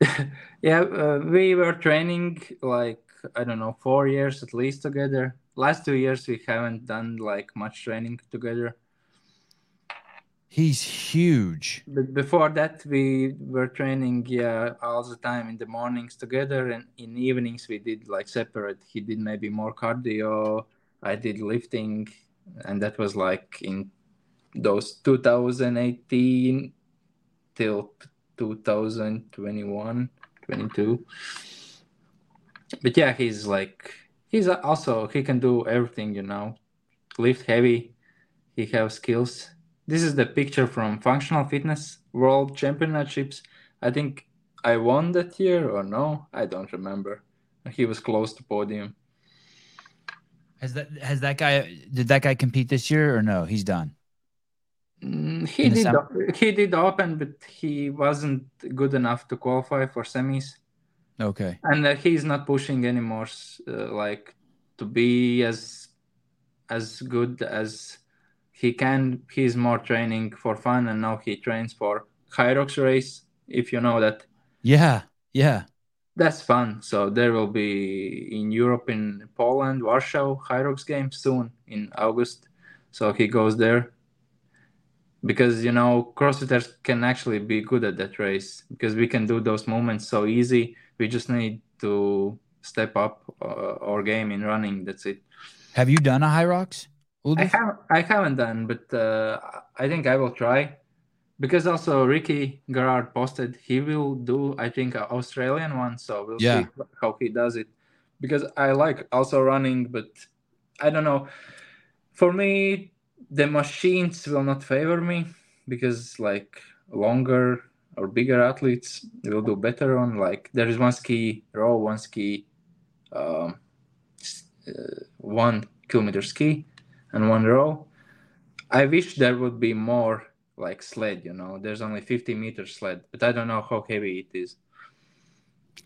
yeah, uh, we were training like, I don't know, four years at least together. Last two years, we haven't done like much training together. He's huge. But before that, we were training, yeah, all the time in the mornings together, and in evenings we did like separate. He did maybe more cardio, I did lifting, and that was like in those 2018 till 2021 22 but yeah he's like he's also he can do everything you know. Lift heavy he have skills. This is the picture from functional fitness world championships. I think i won that year or no i don't remember. He was close to podium. Has that has that guy did that guy compete this year or no? He's done. Mm, he did he did open, but he wasn't good enough to qualify for semis. Okay. And uh, he's not pushing anymore, uh, like to be as as good as he can. He's more training for fun, and now he trains for Hyrox race. If you know that. Yeah. Yeah. That's fun. So there will be in Europe, in Poland, Warsaw, Hyrox Games soon in August. So he goes there because you know crossfitters can actually be good at that race because we can do those moments so easy we just need to step up uh, our game in running that's it. Have you done a Hyrox I, have, I haven't done but uh, i think i will try. Because also ricky garard posted he will do i think an australian one so we'll yeah. see how he does it. Because i like also running but i don't know. For me the machines will not favor me because like longer or bigger athletes will do better on like there is one ski row one ski um, uh, one kilometer ski and one row i wish there would be more like sled you know? There's only 50 meter sled but i don't know how heavy it is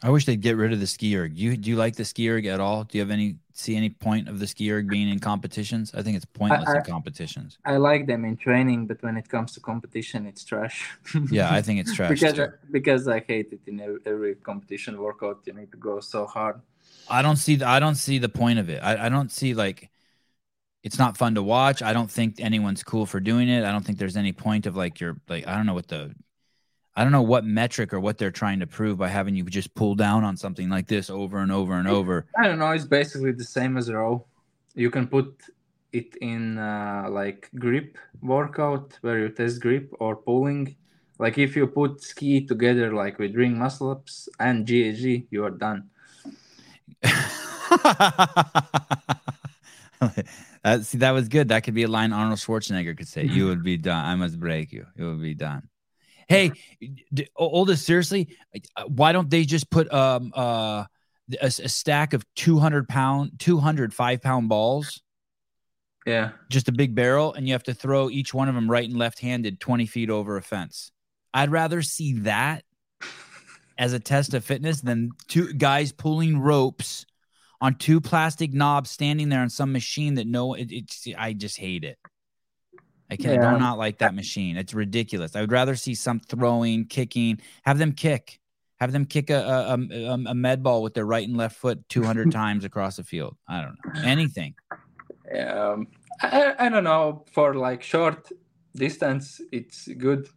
I wish they'd get rid of the ski erg. You do you like the ski erg at all? Do you have any see any point of the ski erg being in competitions? I think it's pointless I, in competitions. I like them in training, but when it comes to competition, it's trash. yeah, I think it's trash because I, because I hate it in every, every, competition workout. You need to go so hard. I don't see the, I don't see the point of it. I, I don't see like it's not fun to watch. I don't think anyone's cool for doing it. I don't think there's any point of like your like I don't know what the I don't know what metric or what they're trying to prove by having you just pull down on something like this over and over and over. I don't know. It's basically the same as a row. You can put it in uh, like grip workout where you test grip or pulling. Like if you put ski together like with ring muscle ups and GAG, you are done. that, see, that was good. That could be a line Arnold Schwarzenegger could say. You would be done. I must break you. It would be done. Hey, Uldis, seriously, uh, why don't they just put um uh a, a stack of 200 pound 200 five pound balls? Yeah. Just a big barrel and you have to throw each one of them right and left handed 20 feet over a fence. I'd rather see that as a test of fitness than two guys pulling ropes on two plastic knobs standing there on some machine that no it, it's i just hate it I can yeah. I do not like that machine. It's ridiculous. I would rather see some throwing, kicking, have them kick, Have them kick a a, a, a med ball with their right and left foot 200 times across the field. I don't know. Anything. Um, I, I don't know. For like short distance, it's good,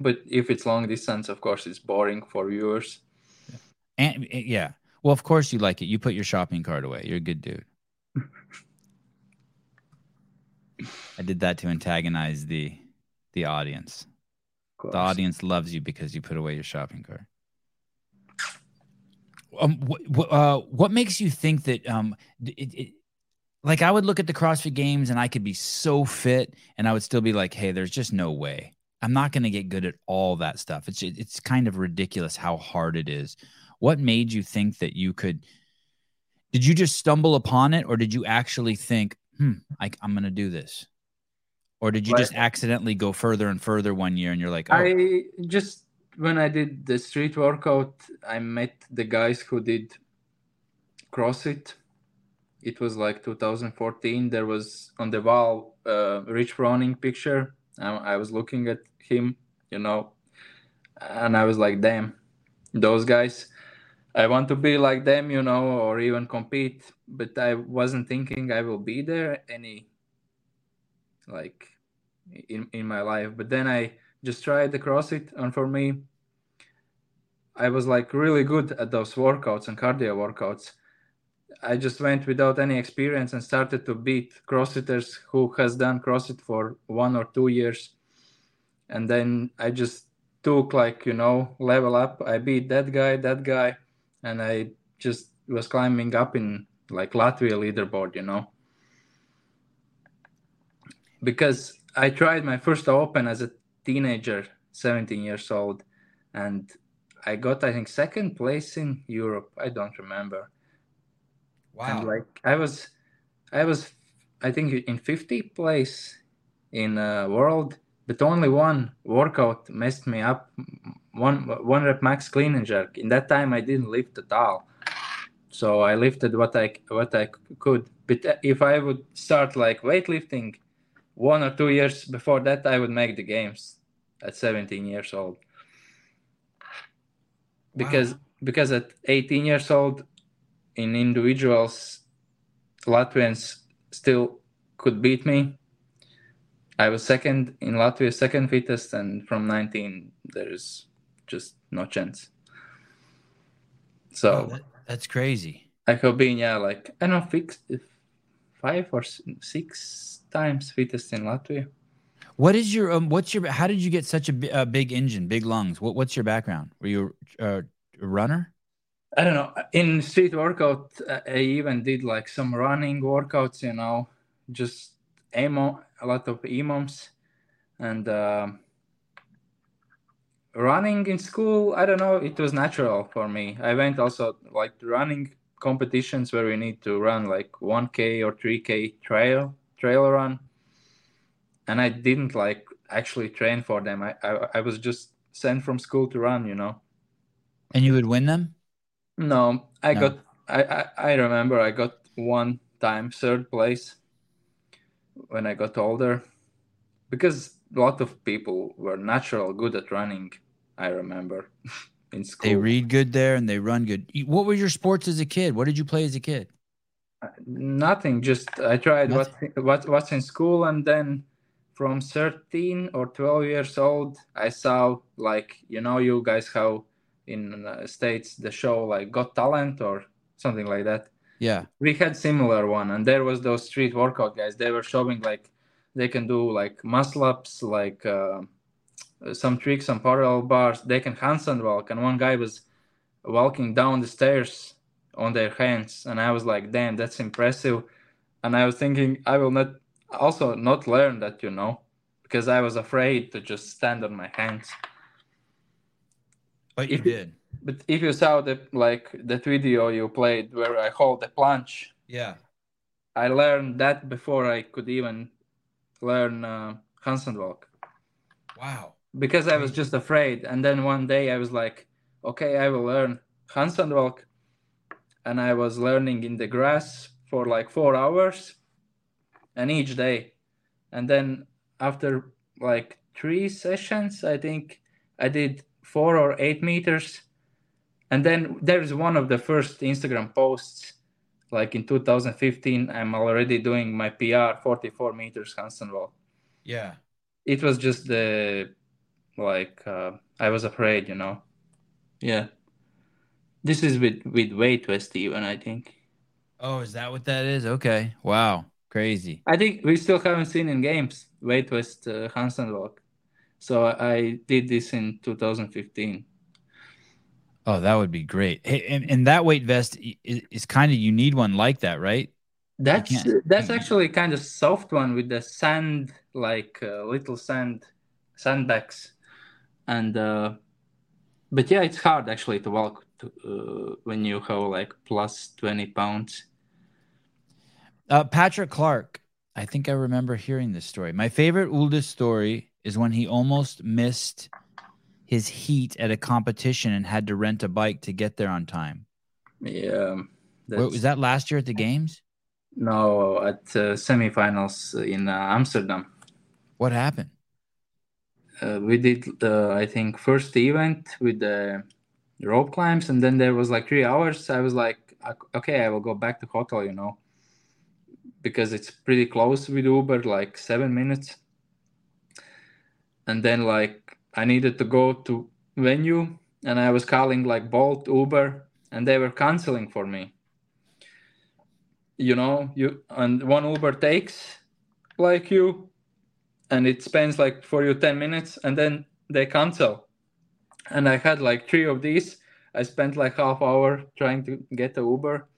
but if it's long distance, of course, it's boring for viewers. And eh, yeah. Well, of course you like it. You put your shopping cart away. You're a good dude. I did that to antagonize the the audience. The audience loves you because you put away your shopping cart. Um, what, uh, what makes you think that um, it, it, like I would look at the CrossFit Games and I could be so fit and I would still be like, hey, there's just no way. I'm not going to get good at all that stuff. It's it's kind of ridiculous how hard it is. What made you think that you could? Did you just stumble upon it, or did you actually think, hmm, I, am going to do this? Or did you just accidentally go further and further one year and you're like, oh. I just, when I did the street workout, I met the guys who did CrossFit. It It was like 2014. There was on the wall uh, Rich Froning picture. I, I was looking at him, you know, and I was like, damn, those guys. I want to be like them, you know, or even compete. But I wasn't thinking I will be there any like in in my life. But then I just tried the CrossFit, and for me, I was like really good at those workouts and cardio workouts. I just went without any experience and started to beat CrossFitters who has done CrossFit for one or two years. And then I just took like, you know, level up. I beat that guy, that guy, and I just was climbing up in like Latvia leaderboard, you know. Because I tried my first open as a teenager, 17 years old, and I got I think second place in Europe. I don't remember. Wow. And like I was I was I think in 50 place in uh, world, but only one workout messed me up. One one rep max clean and jerk. In that time I didn't lift at all. So I lifted what I what I could. But uh, if I would start like weightlifting one or two years before that, I would make the games at 17 years old. Because wow. because at 18 years old, in individuals, Latvians still could beat me. I was second in Latvia, second fittest, and from 19, there's just no chance. So that, that's crazy. I have been, yeah, like I don't know, fix, five or six times fittest in Latvia. What is your um? What's your? How did you get such a, a big engine, big lungs? What What's your background? Were you uh, a runner? I don't know. In street workout, I even did like some running workouts. You know, just emo, a lot of EMOMs, and uh, running in school. I don't know. It was natural for me. I went also like running competitions where we need to run like 1k or 3k trail trail run and i didn't like actually train for them I, I, I was just sent from school to run you know and you would win them no i no. got I, I i remember i got one time third place when i got older because a lot of people were natural good at running i remember in school they read good there and they run good what were your sports as a kid what did you play as a kid Nothing. Just I tried what what what's in school, and then from 13 or 12 years old, I saw like you know you guys how in uh, states the show like Got Talent or something like that. Yeah, we had similar one, and there was those street workout guys. They were showing like they can do like muscle ups, like uh, some tricks on parallel bars. They can handstand walk, and one guy was walking down the stairs on their hands and i was like damn that's impressive and i was thinking i will not also not learn that you know because i was afraid to just stand on my hands but you if, did but if you saw the like that video you played where i hold the planche yeah. I learned that before i could even learn uh, handstand walk. Wow. Because i was just afraid. And then one day i was like okay i will learn handstand walk. And I was learning in the grass for like four hours and each day. And then after like three sessions, I think I did four or eight meters and then there's one of the first Instagram posts, like in 2015. I'm already doing my PR 44 meters walk. Yeah. It was just the like uh, I was afraid, you know. Yeah. This is with with weight vest even I think. Oh, is that what that is? Okay. Wow. Crazy. I think we still haven't seen in games weight vest uh, walk. So I did this in 2015. Oh, that would be great. Hey, and, and that weight vest is, is kind of you need one like that, right? That's that's actually kind of soft one with the sand, like uh, little sand sandbags, and uh, but yeah, it's hard actually to walk to, uh, when you have like plus twenty pounds. Uh, Patrick Clark, I think I remember hearing this story. My favorite Uldis story is when he almost missed his heat at a competition and had to rent a bike to get there on time. Yeah. Wait, was that last year at the games? No, at uh, semifinals in uh, Amsterdam. What happened? Uh, we did the I think first event with the rope climbs, and then there was like three hours. I was like, okay, I will go back to hotel, you know, because it's pretty close with Uber, like seven minutes and then like I needed to go to venue and I was calling like Bolt, Uber, and they were canceling for me. You know, you and one Uber takes like you and it spends like for you 10 minutes and then they cancel. And I had like three of these. I spent like half hour trying to get a Uber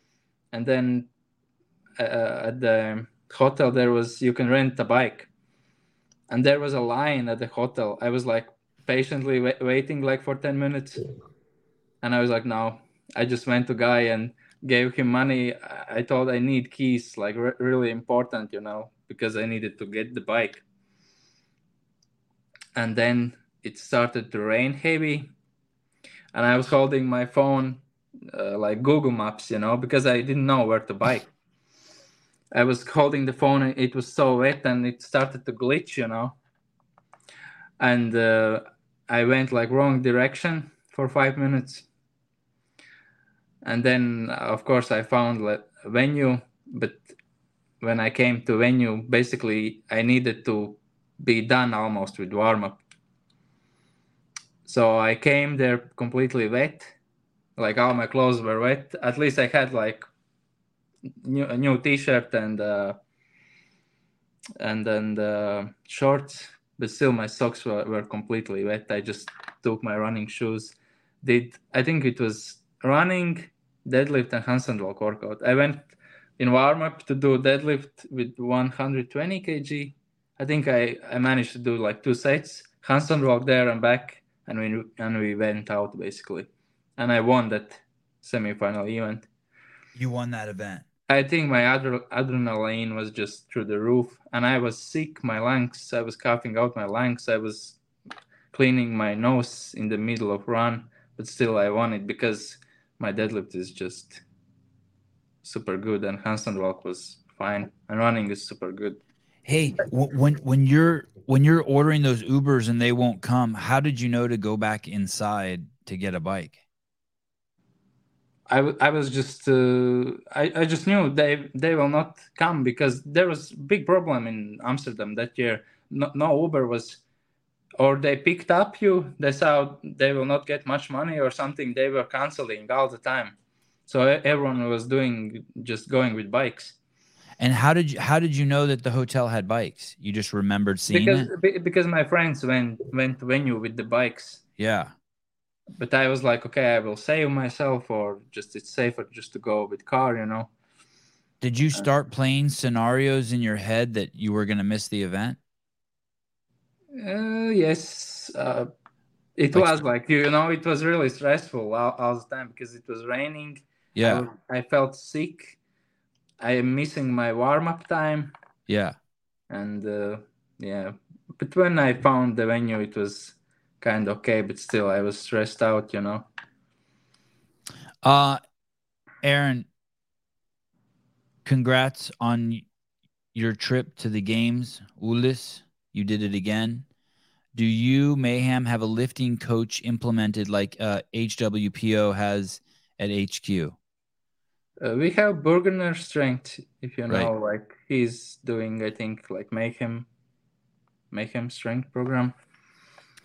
and then uh, at the hotel there was you can rent a bike and there was a line at the hotel. I was like patiently wa- waiting like for 10 minutes. And I was like, no, I just went to guy and gave him money. I thought I need keys, like re- really important, you know, because I needed to get the bike. And then it started to rain heavy. And I was holding my phone uh, like Google Maps, you know, because I didn't know where to bike. I was holding the phone and it was so wet and it started to glitch, you know. And uh, I went like wrong direction for five minutes. And then, of course, I found a venue. But when I came to venue, basically, I needed to be done almost with warm up. So I came there completely wet, like all my clothes were wet. At least I had like new a new t-shirt and uh, and then the shorts but still my socks were, were completely wet. I just took my running shoes. Did i think it was running deadlift and handstand walk workout. I went in warm up to do deadlift with 120 kg. I think i i managed to do like two sets handstand walk there and back and we and we went out basically. And i won that semi-final event. You won that event I think my adre- adrenaline was just through the roof, and I was sick. My lungs, I was coughing out my lungs. I was cleaning my nose in the middle of run, but still I won it because my deadlift is just super good, and handstand walk was fine, and running is super good. Hey, when when you're when you're ordering those Ubers and they won't come, how did you know to go back inside to get a bike? I, I was just uh, I, I just knew they they will not come because there was big problem in Amsterdam that year. No, no Uber was, or they picked up you. They saw they will not get much money or something. They were canceling all the time, so everyone was doing just going with bikes. And how did you how did you know that the hotel had bikes? You just remembered seeing because, it because my friends went went to venue with the bikes. Yeah but I was like, okay, I will save myself, or just it's safer just to go with car, you know. Did you uh, start playing scenarios in your head that you were going to miss the event? Uh, yes, uh, it like, was like you know, it was really stressful all, all the time because it was raining. Yeah, I, I felt sick. I am missing my warm up time. Yeah, and uh, yeah, but when I found the venue, it was kind of okay, but still I was stressed out, you know. Uh Aaron, congrats on your trip to the games. Ulis, you did it again. Do you Mayhem have a lifting coach implemented like uh, HWPO has at HQ? Uh, we have Burgener Strength, if you know, Right. know, like he's doing, I think, like Mayhem, Mayhem Strength program.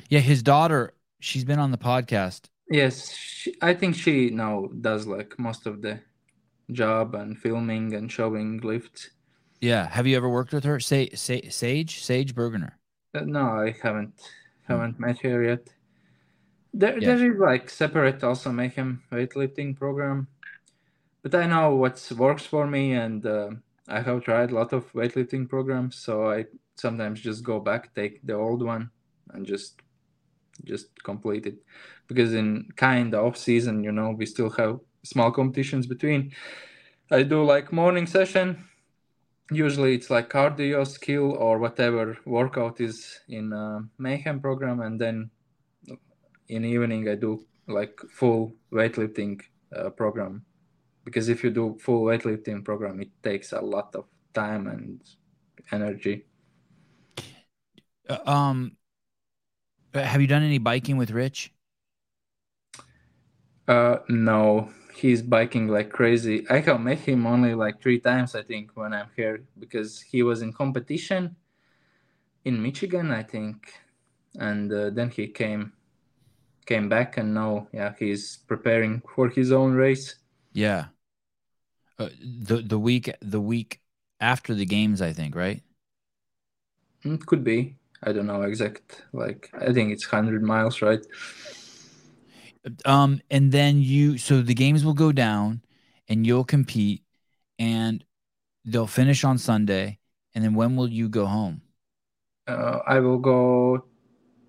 Yeah, his daughter. She's been on the podcast. Yes, she, I think she now does like most of the job and filming and showing lifts. Yeah. Have you ever worked with her? Say, say Sage Sage Burgener. Uh, no, I haven't haven't met her yet. There, Yeah. there is like separate also Mayhem weightlifting program, but I know what works for me, and uh, I have tried a lot of weightlifting programs, so I sometimes just go back, take the old one, and just just complete it. Because in kind of off season, you know, we still have small competitions between. I do like morning session. Usually it's like cardio, skill, or whatever workout is in uh, Mayhem program, and then in evening I do like full weightlifting uh, program. Because if you do full weightlifting program, it takes a lot of time and energy. Uh, um, have you done any biking with Rich? Uh, no, he's biking like crazy. I have met him only like three times, I think, when I'm here because he was in competition in Michigan, I think, and uh, then he came came back, and now, yeah, he's preparing for his own race. Yeah. Uh, the the week the week after the games, I think, right? Mm, could be. I don't know exact. Like, I think it's hundred miles, right? Um, and then you so the games will go down, and you'll compete, and they'll finish on Sunday, and then when will you go home? Uh, I will go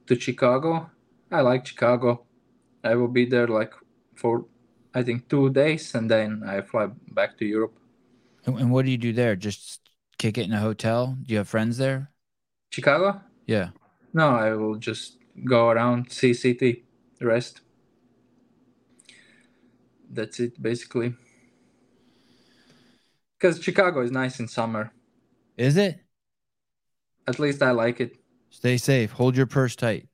to Chicago. I like Chicago. I will be there like for I think two days, and then I fly back to Europe. And, and what do you do there? Just kick it in a hotel? Do you have friends there? Chicago? Yeah. No, I will just go around, city, rest. That's it, basically. Because Chicago is nice in summer. Is it? At least I like it. Stay safe. Hold your purse tight.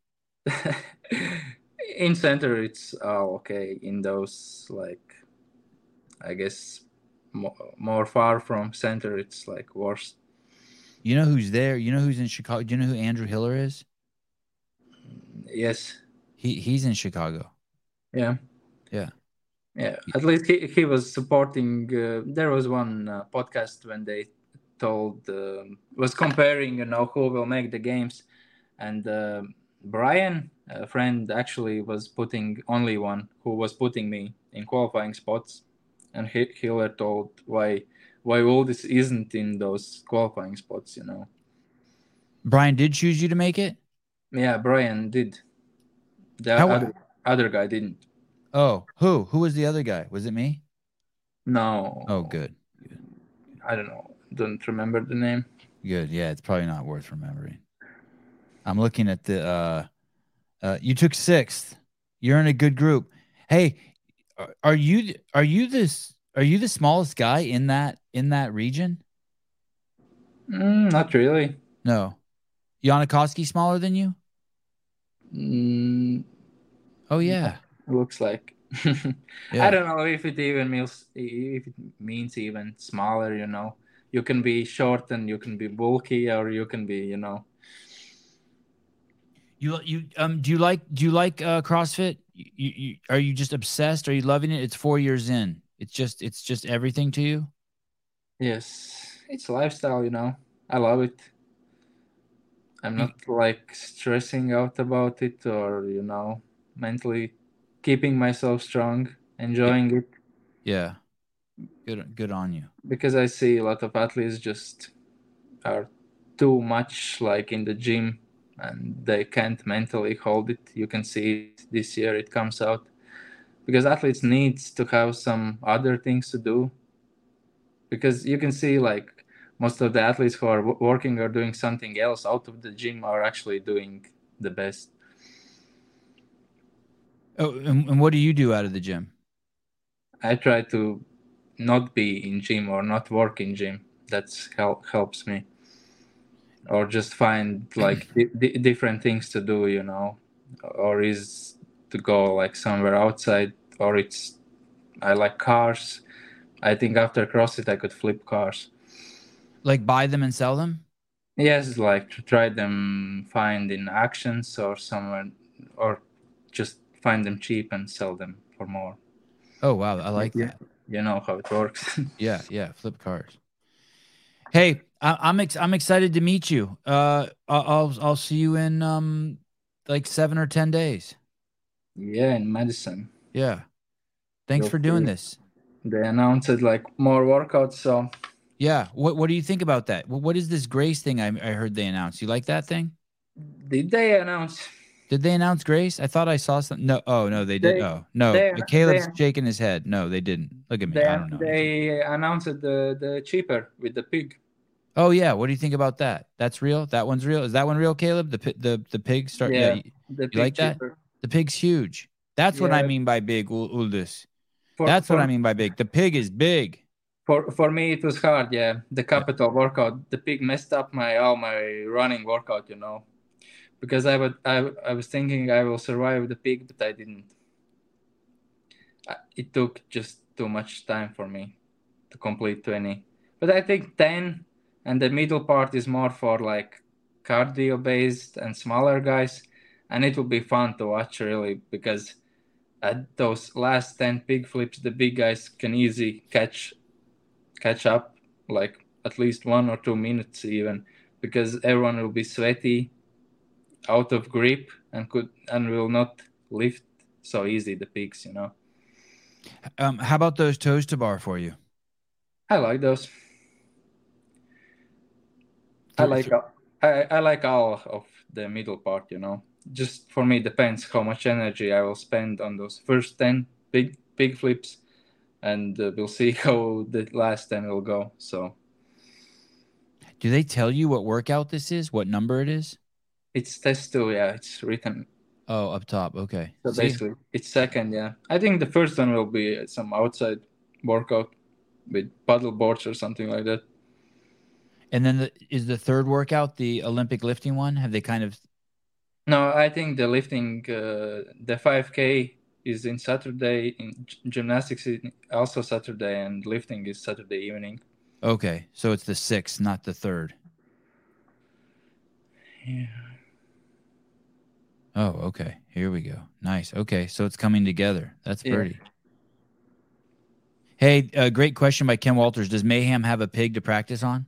in center, it's oh, okay. In those like, I guess, more, more far from center, it's like worse. You know who's there? You know who's in Chicago? Do you know who Andrew Hiller is? Yes, He he's in Chicago. yeah, Yeah. yeah. At least he he was supporting. Uh, there was one uh, podcast when they told um was comparing, you know, who will make the games, and uh, Brian, a friend, actually was putting only one who was putting me in qualifying spots, and he, Hiller told why why Uldis isn't in those qualifying spots, you know. Brian did choose you to make it? Yeah, Brian did. The How- other, other guy didn't. Oh, who? Who was the other guy? Was it me? No. Oh, good. I don't know. Don't remember the name. Good. Yeah, it's probably not worth remembering. I'm looking at the uh uh you took sixth. You're in a good group. Hey, are- are you are you this are you the smallest guy in that in that region? Mm, not really. No. Jonne Koski smaller than you? Mm, Oh yeah. It looks like. Yeah. I don't know if it even means if it means even smaller. You know, you can be short and you can be bulky, or you can be, you know. You you um do you like do you like uh CrossFit? You, you, are you just obsessed? Are you loving it? It's 4 years in. It's just it's just everything to you? Yes, it's lifestyle. You know, I love it. I'm mm. not like stressing out about it, or you know, mentally keeping myself strong, enjoying it. Yeah. Good good on you. because I see a lot of athletes just are too much like in the gym and they can't mentally hold it. You can see it this year it comes out because athletes needs to have some other things to do because you can see like most of the athletes who are w- working or doing something else out of the gym are actually doing the best. Oh, and, and what do you do out of the gym? I try to not be in gym or not work in gym. That's help helps me. or just find like di- di- different things to do, you know, or is to go like somewhere outside, or it's I like cars. I think after CrossFit I could flip cars. Like buy them and sell them? Yes, like to try them, find in actions or somewhere, or just find them cheap and sell them for more. Oh wow, I like Yeah. that. You know how it works. Yeah, yeah, flip cars. Hey, I, I'm ex- I'm excited to meet you. Uh, I- I'll I'll see you in um like seven or ten days. yeah, in Madison. Yeah. Thanks for doing Okay. this. They announced like more workouts, so Yeah. What What do you think about that? What is this Grace thing? I I heard they announced. You like that thing? did they announce? Did they announce Grace? I thought I saw something. No. Oh no, they did. They- oh no, they- Caleb's they- shaking his head. No, they didn't. Look at me. They I don't know. they announced the the cheaper with the pig. Oh yeah. What do you think about that? That's real. That one's real. Is that one real, Caleb? The the the pig start. Yeah. Yeah. y- The pig like that? cheaper. the pig's huge. That's what I mean by big, Ul- Uldis. For, That's for, what I mean by big. The pig is big. For for me, it was hard. Yeah, the capital workout. The pig messed up my all my running workout. You know, because I would I I was thinking I will survive the pig, but I didn't. It took just too much time for me to complete twenty. But I think ten and the middle part is more for like cardio based and smaller guys, and it will be fun to watch really because at those last 10 pig flips the big guys can easy catch catch up like at least one or two minutes even because everyone will be sweaty out of grip and could and will not lift so easy the pigs you know? Um, how about those toes to bar for you? i like those. I like I, I like all of the middle part you know just for me depends how much energy i will spend on those first 10 big big flips and uh, we'll see how the last 10 will go so Do they tell you what workout this is? What number it is? it's test two yeah it's written Oh, up top. Okay. so See? basically it's second yeah i think the first one will be some outside workout with paddle boards or something like that And then the, is the third workout the Olympic lifting one? Have they kind of? No i think the lifting uh, the 5k is in saturday in gymnastics is also saturday and lifting is saturday evening Okay, so it's the sixth, not the third. yeah Oh, okay. Here we go. Nice. Okay, so it's coming together. That's Yeah. pretty. Hey, uh, great question by Ken Walters. Does Mayhem have a pig to practice on?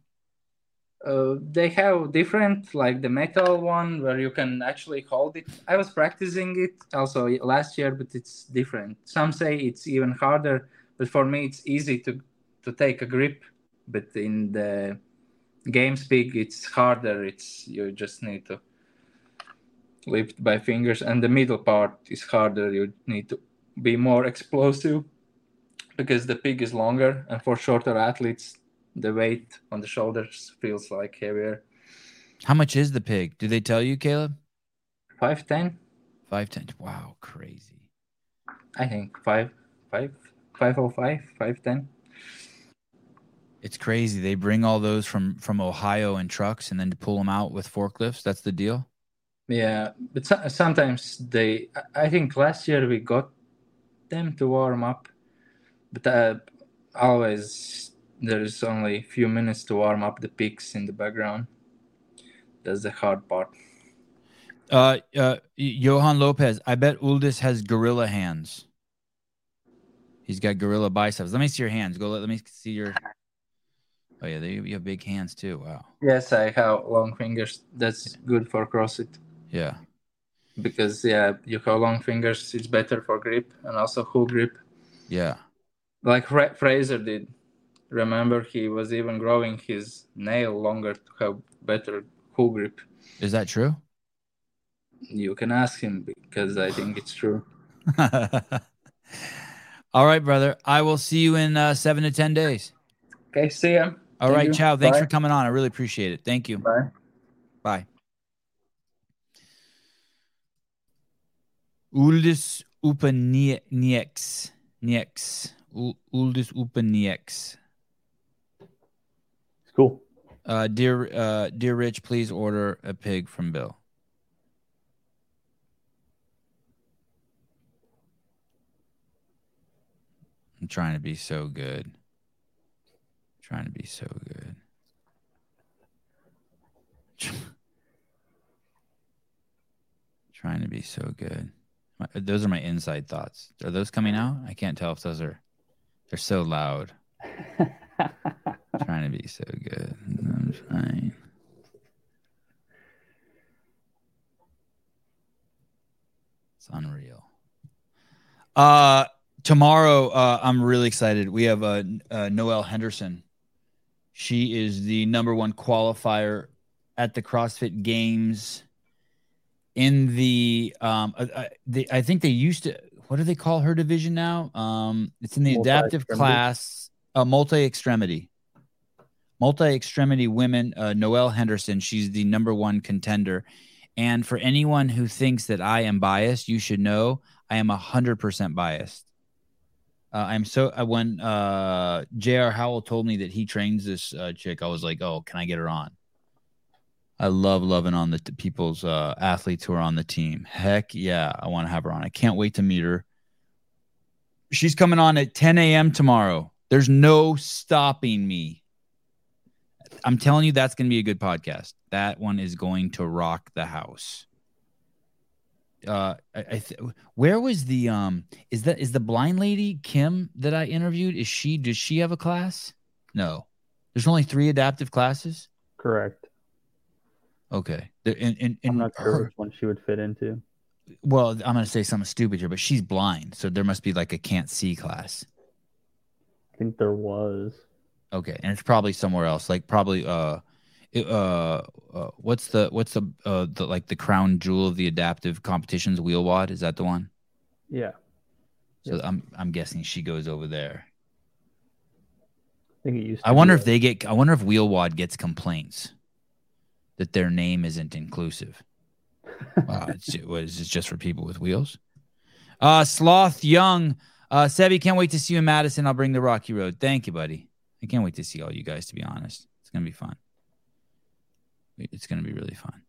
Uh, they have different like the metal one where you can actually hold it. I was practicing it also last year but it's different. Some say it's even harder but for me it's easy to to take a grip. But in the game speak it's harder. It's you just need to lift by fingers and the middle part is harder. You need to be more explosive because the pig is longer and for shorter athletes the weight on the shoulders feels like heavier. How much is the pig? Do they tell you, Caleb? Five ten. Five ten. Wow, crazy. I think five, five, five oh five, five ten. It's crazy. They bring all those from from Ohio in trucks and then to pull them out with forklifts. That's the deal. Yeah, but so- sometimes they. I- think last year we got them to warm up, but uh, always there's only a few minutes to warm up the peaks in the background. That's the hard part. Uh, uh, Johan Lopez. I bet Uldis has gorilla hands. He's got gorilla biceps. Let me see your hands. Go. Let, let me see your. Oh yeah, they you have big hands too. Wow. Yes, I have long fingers. That's good for CrossFit Yeah. because yeah, you have long fingers. It's better for grip and also hook grip. Yeah. like Fra- Fraser did. Remember, he was even growing his nail longer to have better hook grip. Is that true? You can ask him because I think it's true. All right, brother. I will see you in uh, seven to ten days. Okay, see ya. All Thank right, you. ciao. Thanks Bye. for coming on. I really appreciate it. Thank you. Bye. Bye. Uldis Upenieks. Nieks. Uldis Upenieks. Cool. Uh, dear, uh, dear Rich, please order a pig from Bill. I'm trying to be so good. trying to be so good. trying to be so good. My, those are my inside thoughts. Are those coming out? I can't tell if those are. They're so loud. trying to be so good. I'm trying. It's unreal. Uh tomorrow uh I'm really excited. We have uh, uh Noelle Henderson. She is the number 1 qualifier at the CrossFit Games in the um uh, uh the, I think they used to what do they call her division now? Um it's in the adaptive class, uh multi extremity multi extremity women, uh, Noelle Henderson. She's the number one contender. And for anyone who thinks that I am biased, you should know I am 100% biased. Uh, I'm so uh, when uh, J.R. Howell told me that he trains this uh, chick, I was like, oh, can I get her on? I love loving on the t- people's uh, athletes who are on the team. Heck yeah, I want to have her on. I can't wait to meet her. She's coming on at 10 a.m. tomorrow. There's no stopping me. I'm telling you, that's going to be a good podcast. That one is going to rock the house. Uh, I, I th- where was the um? Is that is the blind lady Kim that I interviewed? Is she? Does she have a class? No, there's only three adaptive classes. Correct. Okay. and, and, and I'm not sure her, which one she would fit into. Well, I'm going to say something stupid here, but she's blind, so there must be like a can't see class. I think there was. Okay, and it's probably somewhere else, like probably uh, uh, uh what's the what's the uh the like the crown jewel of the adaptive competitions WheelWOD? Is that the one? Yeah. So yes. I'm I'm guessing she goes over there. I think it used. I wonder if they get. I wonder if WheelWOD gets complaints that their name isn't inclusive. wow, it's, what is this just for people with wheels? Uh, Sloth Young, uh, Sebi, can't wait to see you in Madison. I'll bring the Rocky Road. Thank you, buddy. I can't wait to see all you guys, to be honest. It's going to be fun. It's going to be really fun.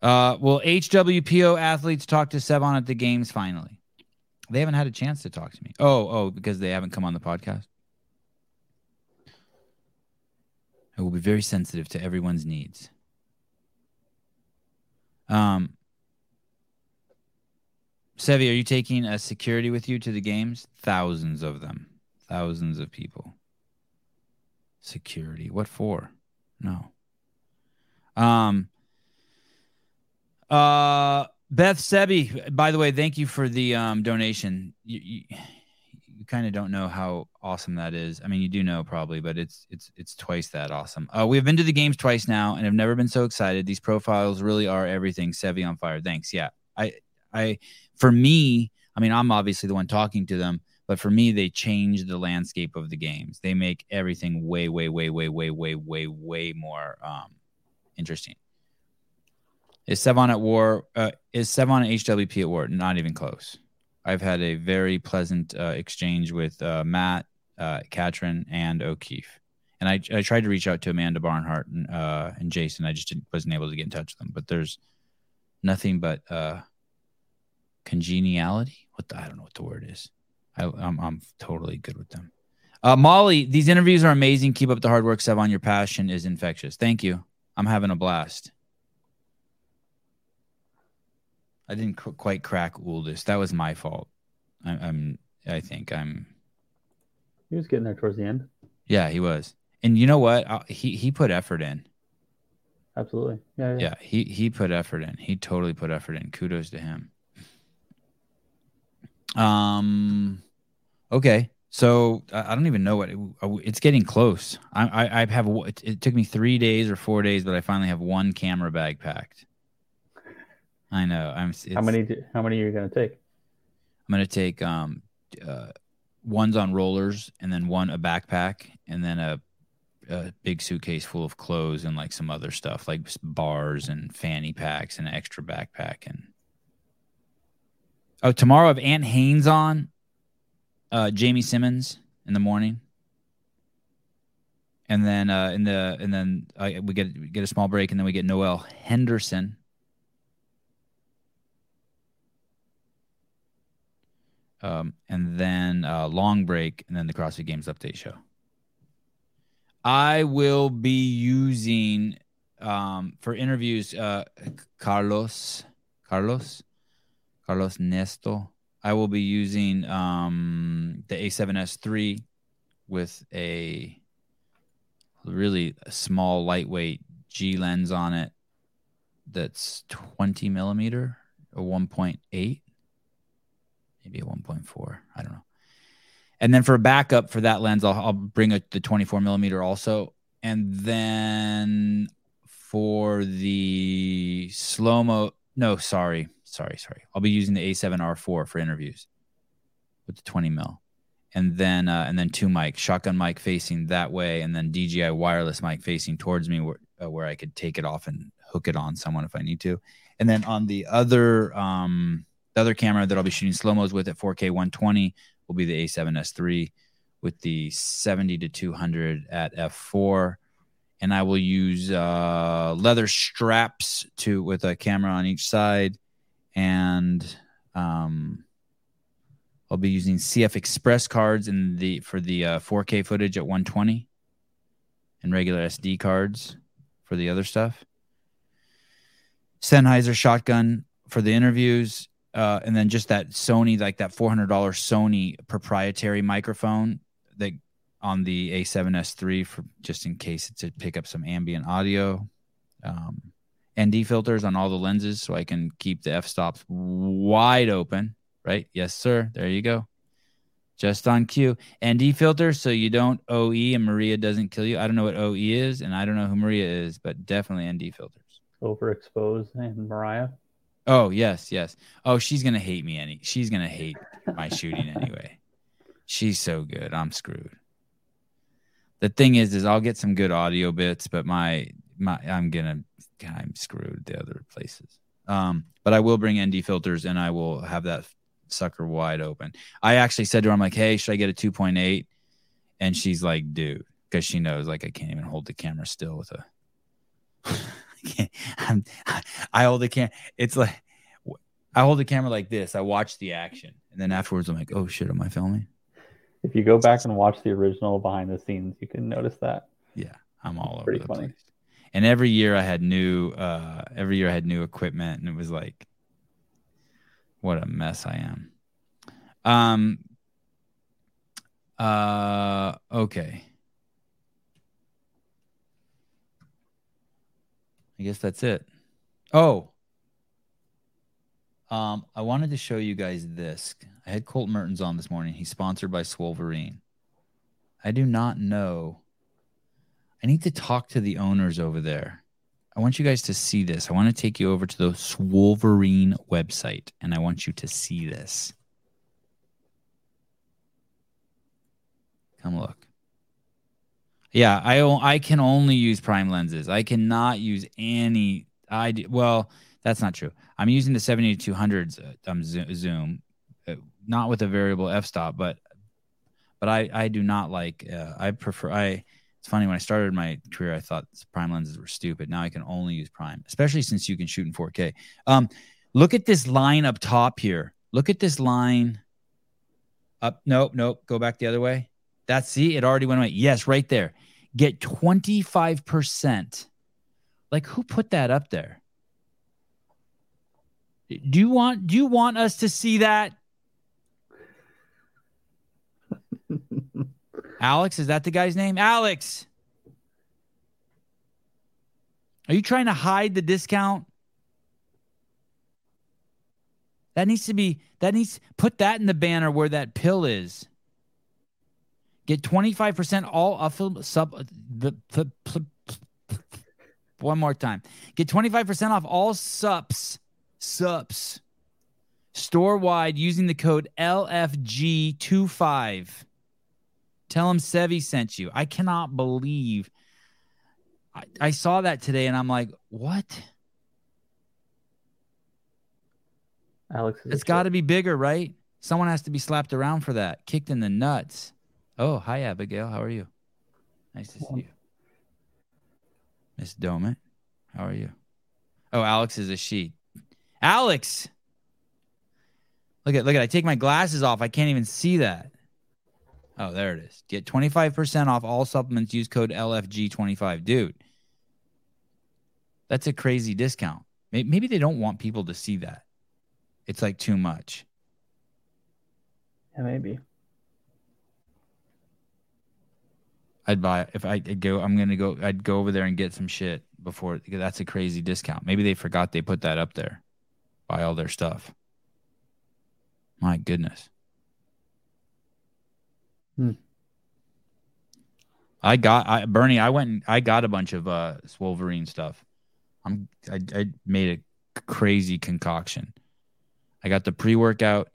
Uh, will HWPO athletes talk to Sevan at the games finally? They haven't had a chance to talk to me. Oh, oh, because they haven't come on the podcast. I will be very sensitive to everyone's needs. Um, Sevi, are you taking a security with you to the games? Thousands of them. Thousands of people. Security. What for? No. Um uh Beth Sebi, by the way, thank you for the um donation. You you, you kind of don't know how awesome that is. I mean, you do know probably, but it's it's it's twice that awesome. Uh, we have been to the games twice now and have never been so excited. These profiles really are everything. Sevi on fire. Thanks. Yeah. I I for me, I mean, I'm obviously the one talking to them, but for me, they change the landscape of the games. They make everything way, way, way, way, way, way, way, way more um, interesting. Is Sevan at war? Uh, is Sevan at HWP at war? Not even close. I've had a very pleasant uh, exchange with uh, Matt, uh, Katrin, and O'Keefe. And I, I tried to reach out to Amanda Barnhart and, uh, and Jason. I just wasn't able to get in touch with them. But there's nothing but uh, congeniality. What the, I don't know what the word is. I, am I'm, I'm totally good with them. Uh, Molly, these interviews are amazing. Keep up the hard work, Sevan. Your passion is infectious. Thank you. I'm having a blast. I didn't qu- quite crack Uldis. That was my fault. I, I'm. I think I'm. He was getting there towards the end. Yeah, he was. And you know what? I, he he put effort in. Absolutely. Yeah, yeah. Yeah. He he put effort in. He totally put effort in. Kudos to him. Um. Okay. So I don't even know what it, uh, it's getting close. I, I, I have it, it took me three days or four days, but I finally have one camera bag packed. I know. I'm. How many? how many are you gonna take? I'm gonna take um, uh, one's on rollers, and then one a backpack, and then a, a big suitcase full of clothes and like some other stuff, like bars and fanny packs and an extra backpack and. Oh, tomorrow I have Ant Haynes on uh, Jamie Simmons in the morning. and then uh, in the and then uh, we get we get a small break, and then we get Noelle Henderson. Um, and then uh, long break, and then the CrossFit Games update show. I will be using um, for interviews uh, Carlos, Carlos, Carlos Nesto. I will be using um, the A7S3 with a really small, lightweight G lens on it that's 20 millimeter or 1.8, maybe a 1.4. I don't know. And then for a backup for that lens, I'll, I'll bring a, the 24 millimeter also. And then for the slow mo, no, sorry, sorry, sorry. I'll be using the A7R4 for interviews with the 20 mil and then uh, and then two mics, shotgun mic facing that way, and then DJI wireless mic facing towards me, where uh, where I could take it off and hook it on someone if I need to. And then on the other um, the other camera that I'll be shooting slow mos with at 4K 120 will be the A7S3 with the 70 to 200 at f4 and I will use uh, leather straps to with a camera on each side and um, I'll be using CF Express cards in the for the uh, 4K footage at 120, and regular SD cards for the other stuff. Sennheiser shotgun for the interviews, uh, and then just that Sony, like that $400 Sony proprietary microphone that on the A7S3 for just in case to pick up some ambient audio. Um, ND filters on all the lenses so I can keep the f stops wide open right? Yes, sir. There you go. Just on cue. ND filter so you don't OE and Mariah doesn't kill you. I don't know what OE is, and I don't know who Mariah is, but definitely ND filters. Overexposed and Mariah. Oh, yes, yes. Oh, she's gonna hate me any she's gonna hate my shooting anyway. She's so good. I'm screwed. The thing is, is I'll get some good audio bits, but my my I'm I'm screwed the other places. Um, but I will bring ND filters and I will have that sucker wide open. I actually said to her, I'm like, hey, should I get a 2.8? And she's like, dude, because she knows like I can't even hold the camera still with a. I. I'm, I hold the camera. It's like I hold the camera like this. I watch the action, and then afterwards, I'm like, oh shit, am I filming? If you go back and watch the original behind the scenes, you can notice that. Yeah, I'm all over the funny. place. And every year I had new. uh Every year I had new equipment, and it was like what a mess I am. Um. Uh. Okay. I guess that's it. Oh. Um, I wanted to show you guys this. I had Colt Mertens on this morning. He's sponsored by Swolverine. I do not know. I need to talk to the owners over there. I want you guys to see this. I want to take you over to the Swolverine website and I want you to see this. Come look. Yeah, I I can only use prime lenses. I cannot use any I well, that's not true. I'm using the 7200s uh, um, zoom uh, not with a variable f-stop, but but I I do not like uh, I prefer I it's funny when I started my career, I thought prime lenses were stupid. Now I can only use prime, especially since you can shoot in 4K. Um, look at this line up top here. Look at this line up. Nope, nope. Go back the other way. That's see, it already went away. Yes, right there. Get 25%. Like who put that up there? Do you want do you want us to see that? Alex, is that the guy's name? Alex. Are you trying to hide the discount? That needs to be that needs put that in the banner where that pill is. Get 25% all off sub the, the, the, one more time. Get 25% off all sups sups store wide using the code LFG25. Tell him Sevi sent you. I cannot believe I, I saw that today and I'm like, what? Alex, it's got to be bigger, right? Someone has to be slapped around for that, kicked in the nuts. Oh, hi, Abigail. How are you? Nice to see you. Miss Domit. How are you? Oh, Alex is a she. Alex. Look at look at I take my glasses off. I can't even see that. Oh, there it is. Get 25% off all supplements. Use code LFG25. Dude. That's a crazy discount. Maybe they don't want people to see that. It's like too much. Yeah, maybe. I'd buy if I I'd go. I'm gonna go. I'd go over there and get some shit before. That's a crazy discount. Maybe they forgot they put that up there. Buy all their stuff. My goodness. Hmm. I got I Bernie. I went. And, I got a bunch of uh Wolverine stuff. I'm. I, I made a crazy concoction. I got the pre workout.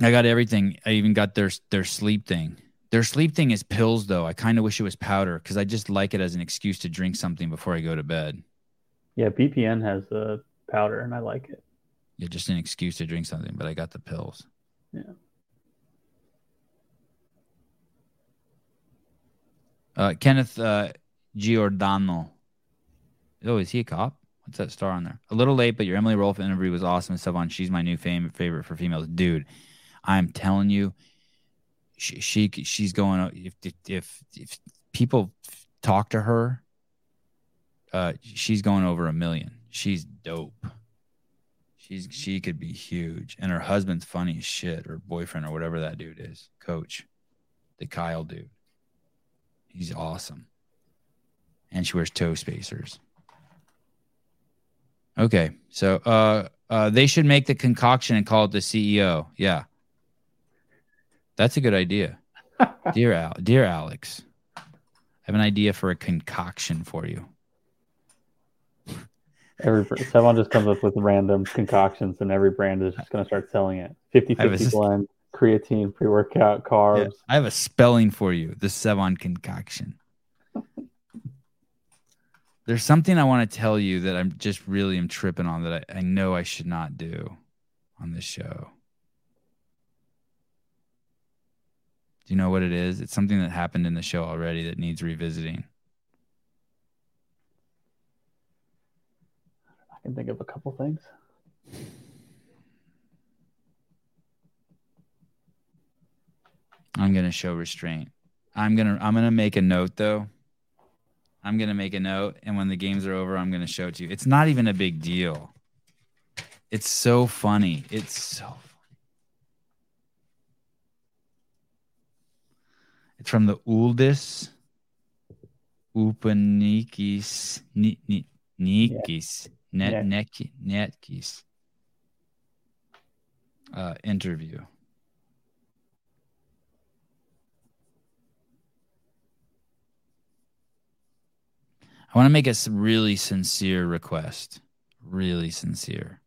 I got everything. I even got their their sleep thing. Their sleep thing is pills, though. I kind of wish it was powder because I just like it as an excuse to drink something before I go to bed. Yeah, BPN has a powder, and I like it. Yeah, just an excuse to drink something. But I got the pills. Yeah. Uh, Kenneth uh, Giordano. Oh, is he a cop? What's that star on there? A little late, but your Emily Rolfe interview was awesome. Sevan, she's my new fam- favorite for females, dude. I'm telling you, she, she she's going. If if if people talk to her, uh, she's going over a million. She's dope. She's she could be huge, and her husband's funny as shit, or boyfriend, or whatever that dude is, coach, the Kyle dude. He's awesome, and she wears toe spacers. Okay, so uh, uh, they should make the concoction and call it the CEO. Yeah, that's a good idea, dear Al, dear Alex. I have an idea for a concoction for you. Every someone just comes up with random concoctions, and every brand is just going to start selling it. 50 I have a 50 blend, creatine, pre workout, Yeah, carbs. I have a spelling for you. The Sevan concoction. There's something I want to tell you that I'm just really am tripping on that I, I know I should not do on this show. Do you know what it is? It's something that happened in the show already that needs revisiting. I can think of a couple things. I'm gonna show restraint. I'm gonna I'm gonna make a note though. I'm gonna make a note, and when the games are over, I'm gonna show it to you. It's not even a big deal. It's so funny. It's so funny. It's from the Uldis Upanikis Ni- Ni- Nikis Net Yeah. Neki Netkis uh, interview. I want to make a really sincere request. Really sincere.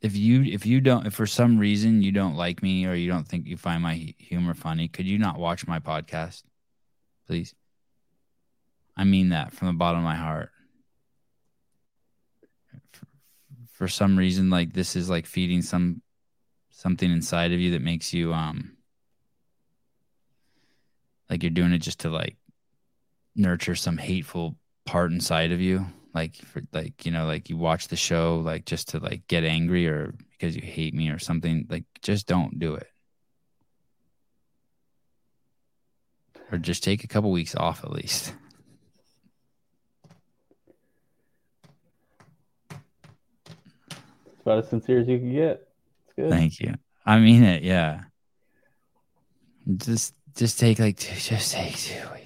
If you if you don't if for some reason you don't like me or you don't think you find my humor funny, could you not watch my podcast? Please. I mean that from the bottom of my heart. For, for some reason like this is like feeding some something inside of you that makes you um like you're doing it just to like nurture some hateful part inside of you like for like you know like you watch the show like just to like get angry or because you hate me or something like just don't do it or just take a couple weeks off at least It's about as sincere as you can get. It's good. thank you i mean it yeah just just take like two, just take two weeks.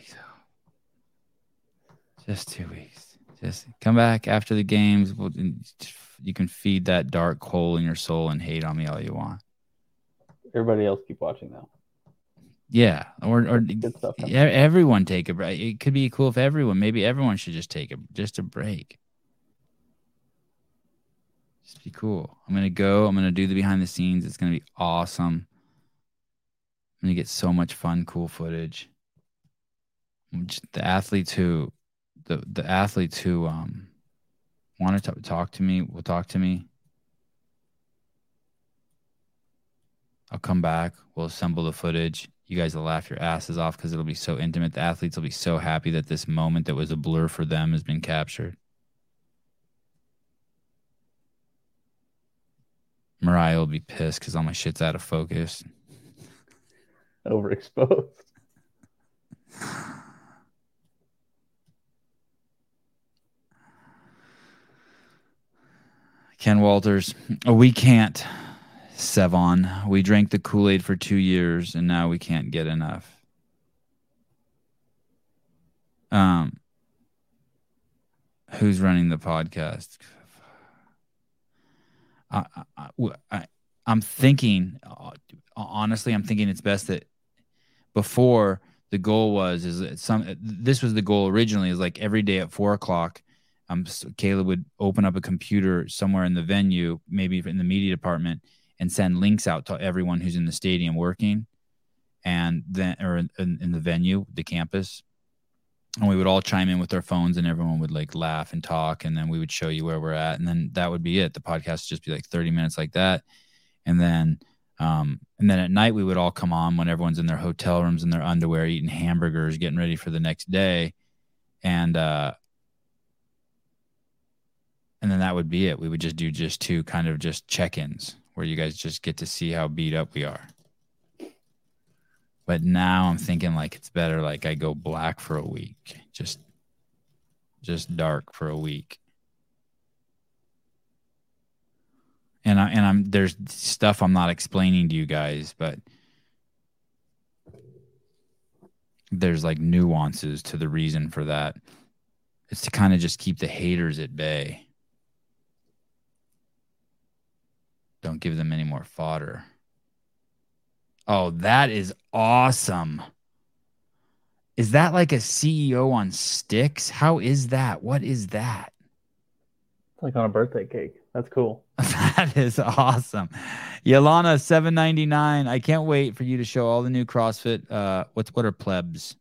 Just two weeks just come back after the games We'll- you can feed that dark hole in your soul and hate on me all you want Everybody else keep watching now. Yeah, or or Good stuff everyone take a break. It could be cool if everyone. Maybe everyone should just take a just a break. Just be cool. I'm gonna go. I'm gonna do the behind the scenes. It's gonna be awesome. I'm gonna get so much fun, cool footage. Just the athletes who, the the athletes who um, want to talk to me will talk to me. I'll come back. We'll assemble the footage. you guys will laugh your asses off because it'll be so intimate. The athletes will be so happy that this moment that was a blur for them has been captured. Mariah will be pissed because all my shit's out of focus. Overexposed. Ken Walters, we can't, Sevan. We drank the Kool Aid for two years and now we can't get enough. Um, who's running the podcast? I, I, I, I'm thinking, uh, honestly, I'm thinking it's best that before the goal was is some. This was the goal originally. Is like every day at four o'clock, um, Caleb would open up a computer somewhere in the venue, maybe in the media department, and send links out to everyone who's in the stadium working, and then or in, in the venue, the campus, and we would all chime in with our phones and everyone would like laugh and talk and then we would show you where we're at and then that would be it. The podcast would just be like 30 minutes like that. And then um and then at night we would all come on when everyone's in their hotel rooms in their underwear eating hamburgers getting ready for the next day. And uh and then that would be it we would just do just two kind of just check-ins where you guys just get to see how beat up we are but now I'm thinking like it's better like I go black for a week. Just just dark for a week. And I and I'm there's stuff I'm not explaining to you guys, but there's like nuances to the reason for that. It's to kind of just keep the haters at bay. Don't give them any more fodder. Oh, that is awesome. Is that like a CEO on sticks? How is that? What is that? It's like on a birthday cake. That's cool. that is awesome. Yolana, seven ninety nine. I can't wait for you to show all the new CrossFit. Uh, what's what are plebs?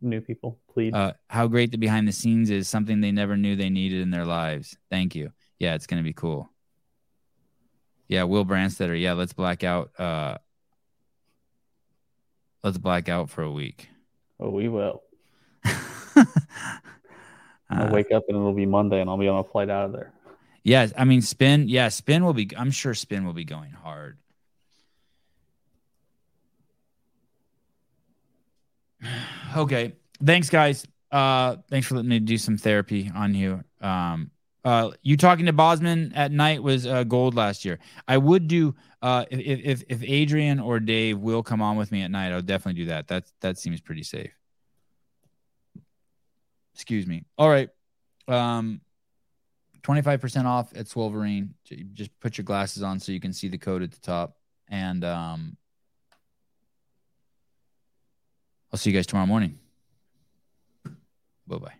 New people, please. Uh, how great the behind the scenes is something they never knew they needed in their lives. Thank you. Yeah, it's gonna be cool. Yeah, Will Branstetter. Yeah, let's black out. Uh, let's black out for a week. Oh, we will. I'll uh, wake up and it'll be Monday, and I'll be on a flight out of there. Yes, I mean spin. Yeah, spin will be. I'm sure spin will be going hard. okay, thanks, guys. Uh, thanks for letting me do some therapy on you. Um, uh, you talking to Bozman at night was uh, gold last year. I would do uh, if if if Adrian or Dave will come on with me at night, I'll definitely do that. That that seems pretty safe. Excuse me. All right. Um, 25% off at Swolverine. Just put your glasses on so you can see the code at the top. And um, I'll see you guys tomorrow morning. Bye bye.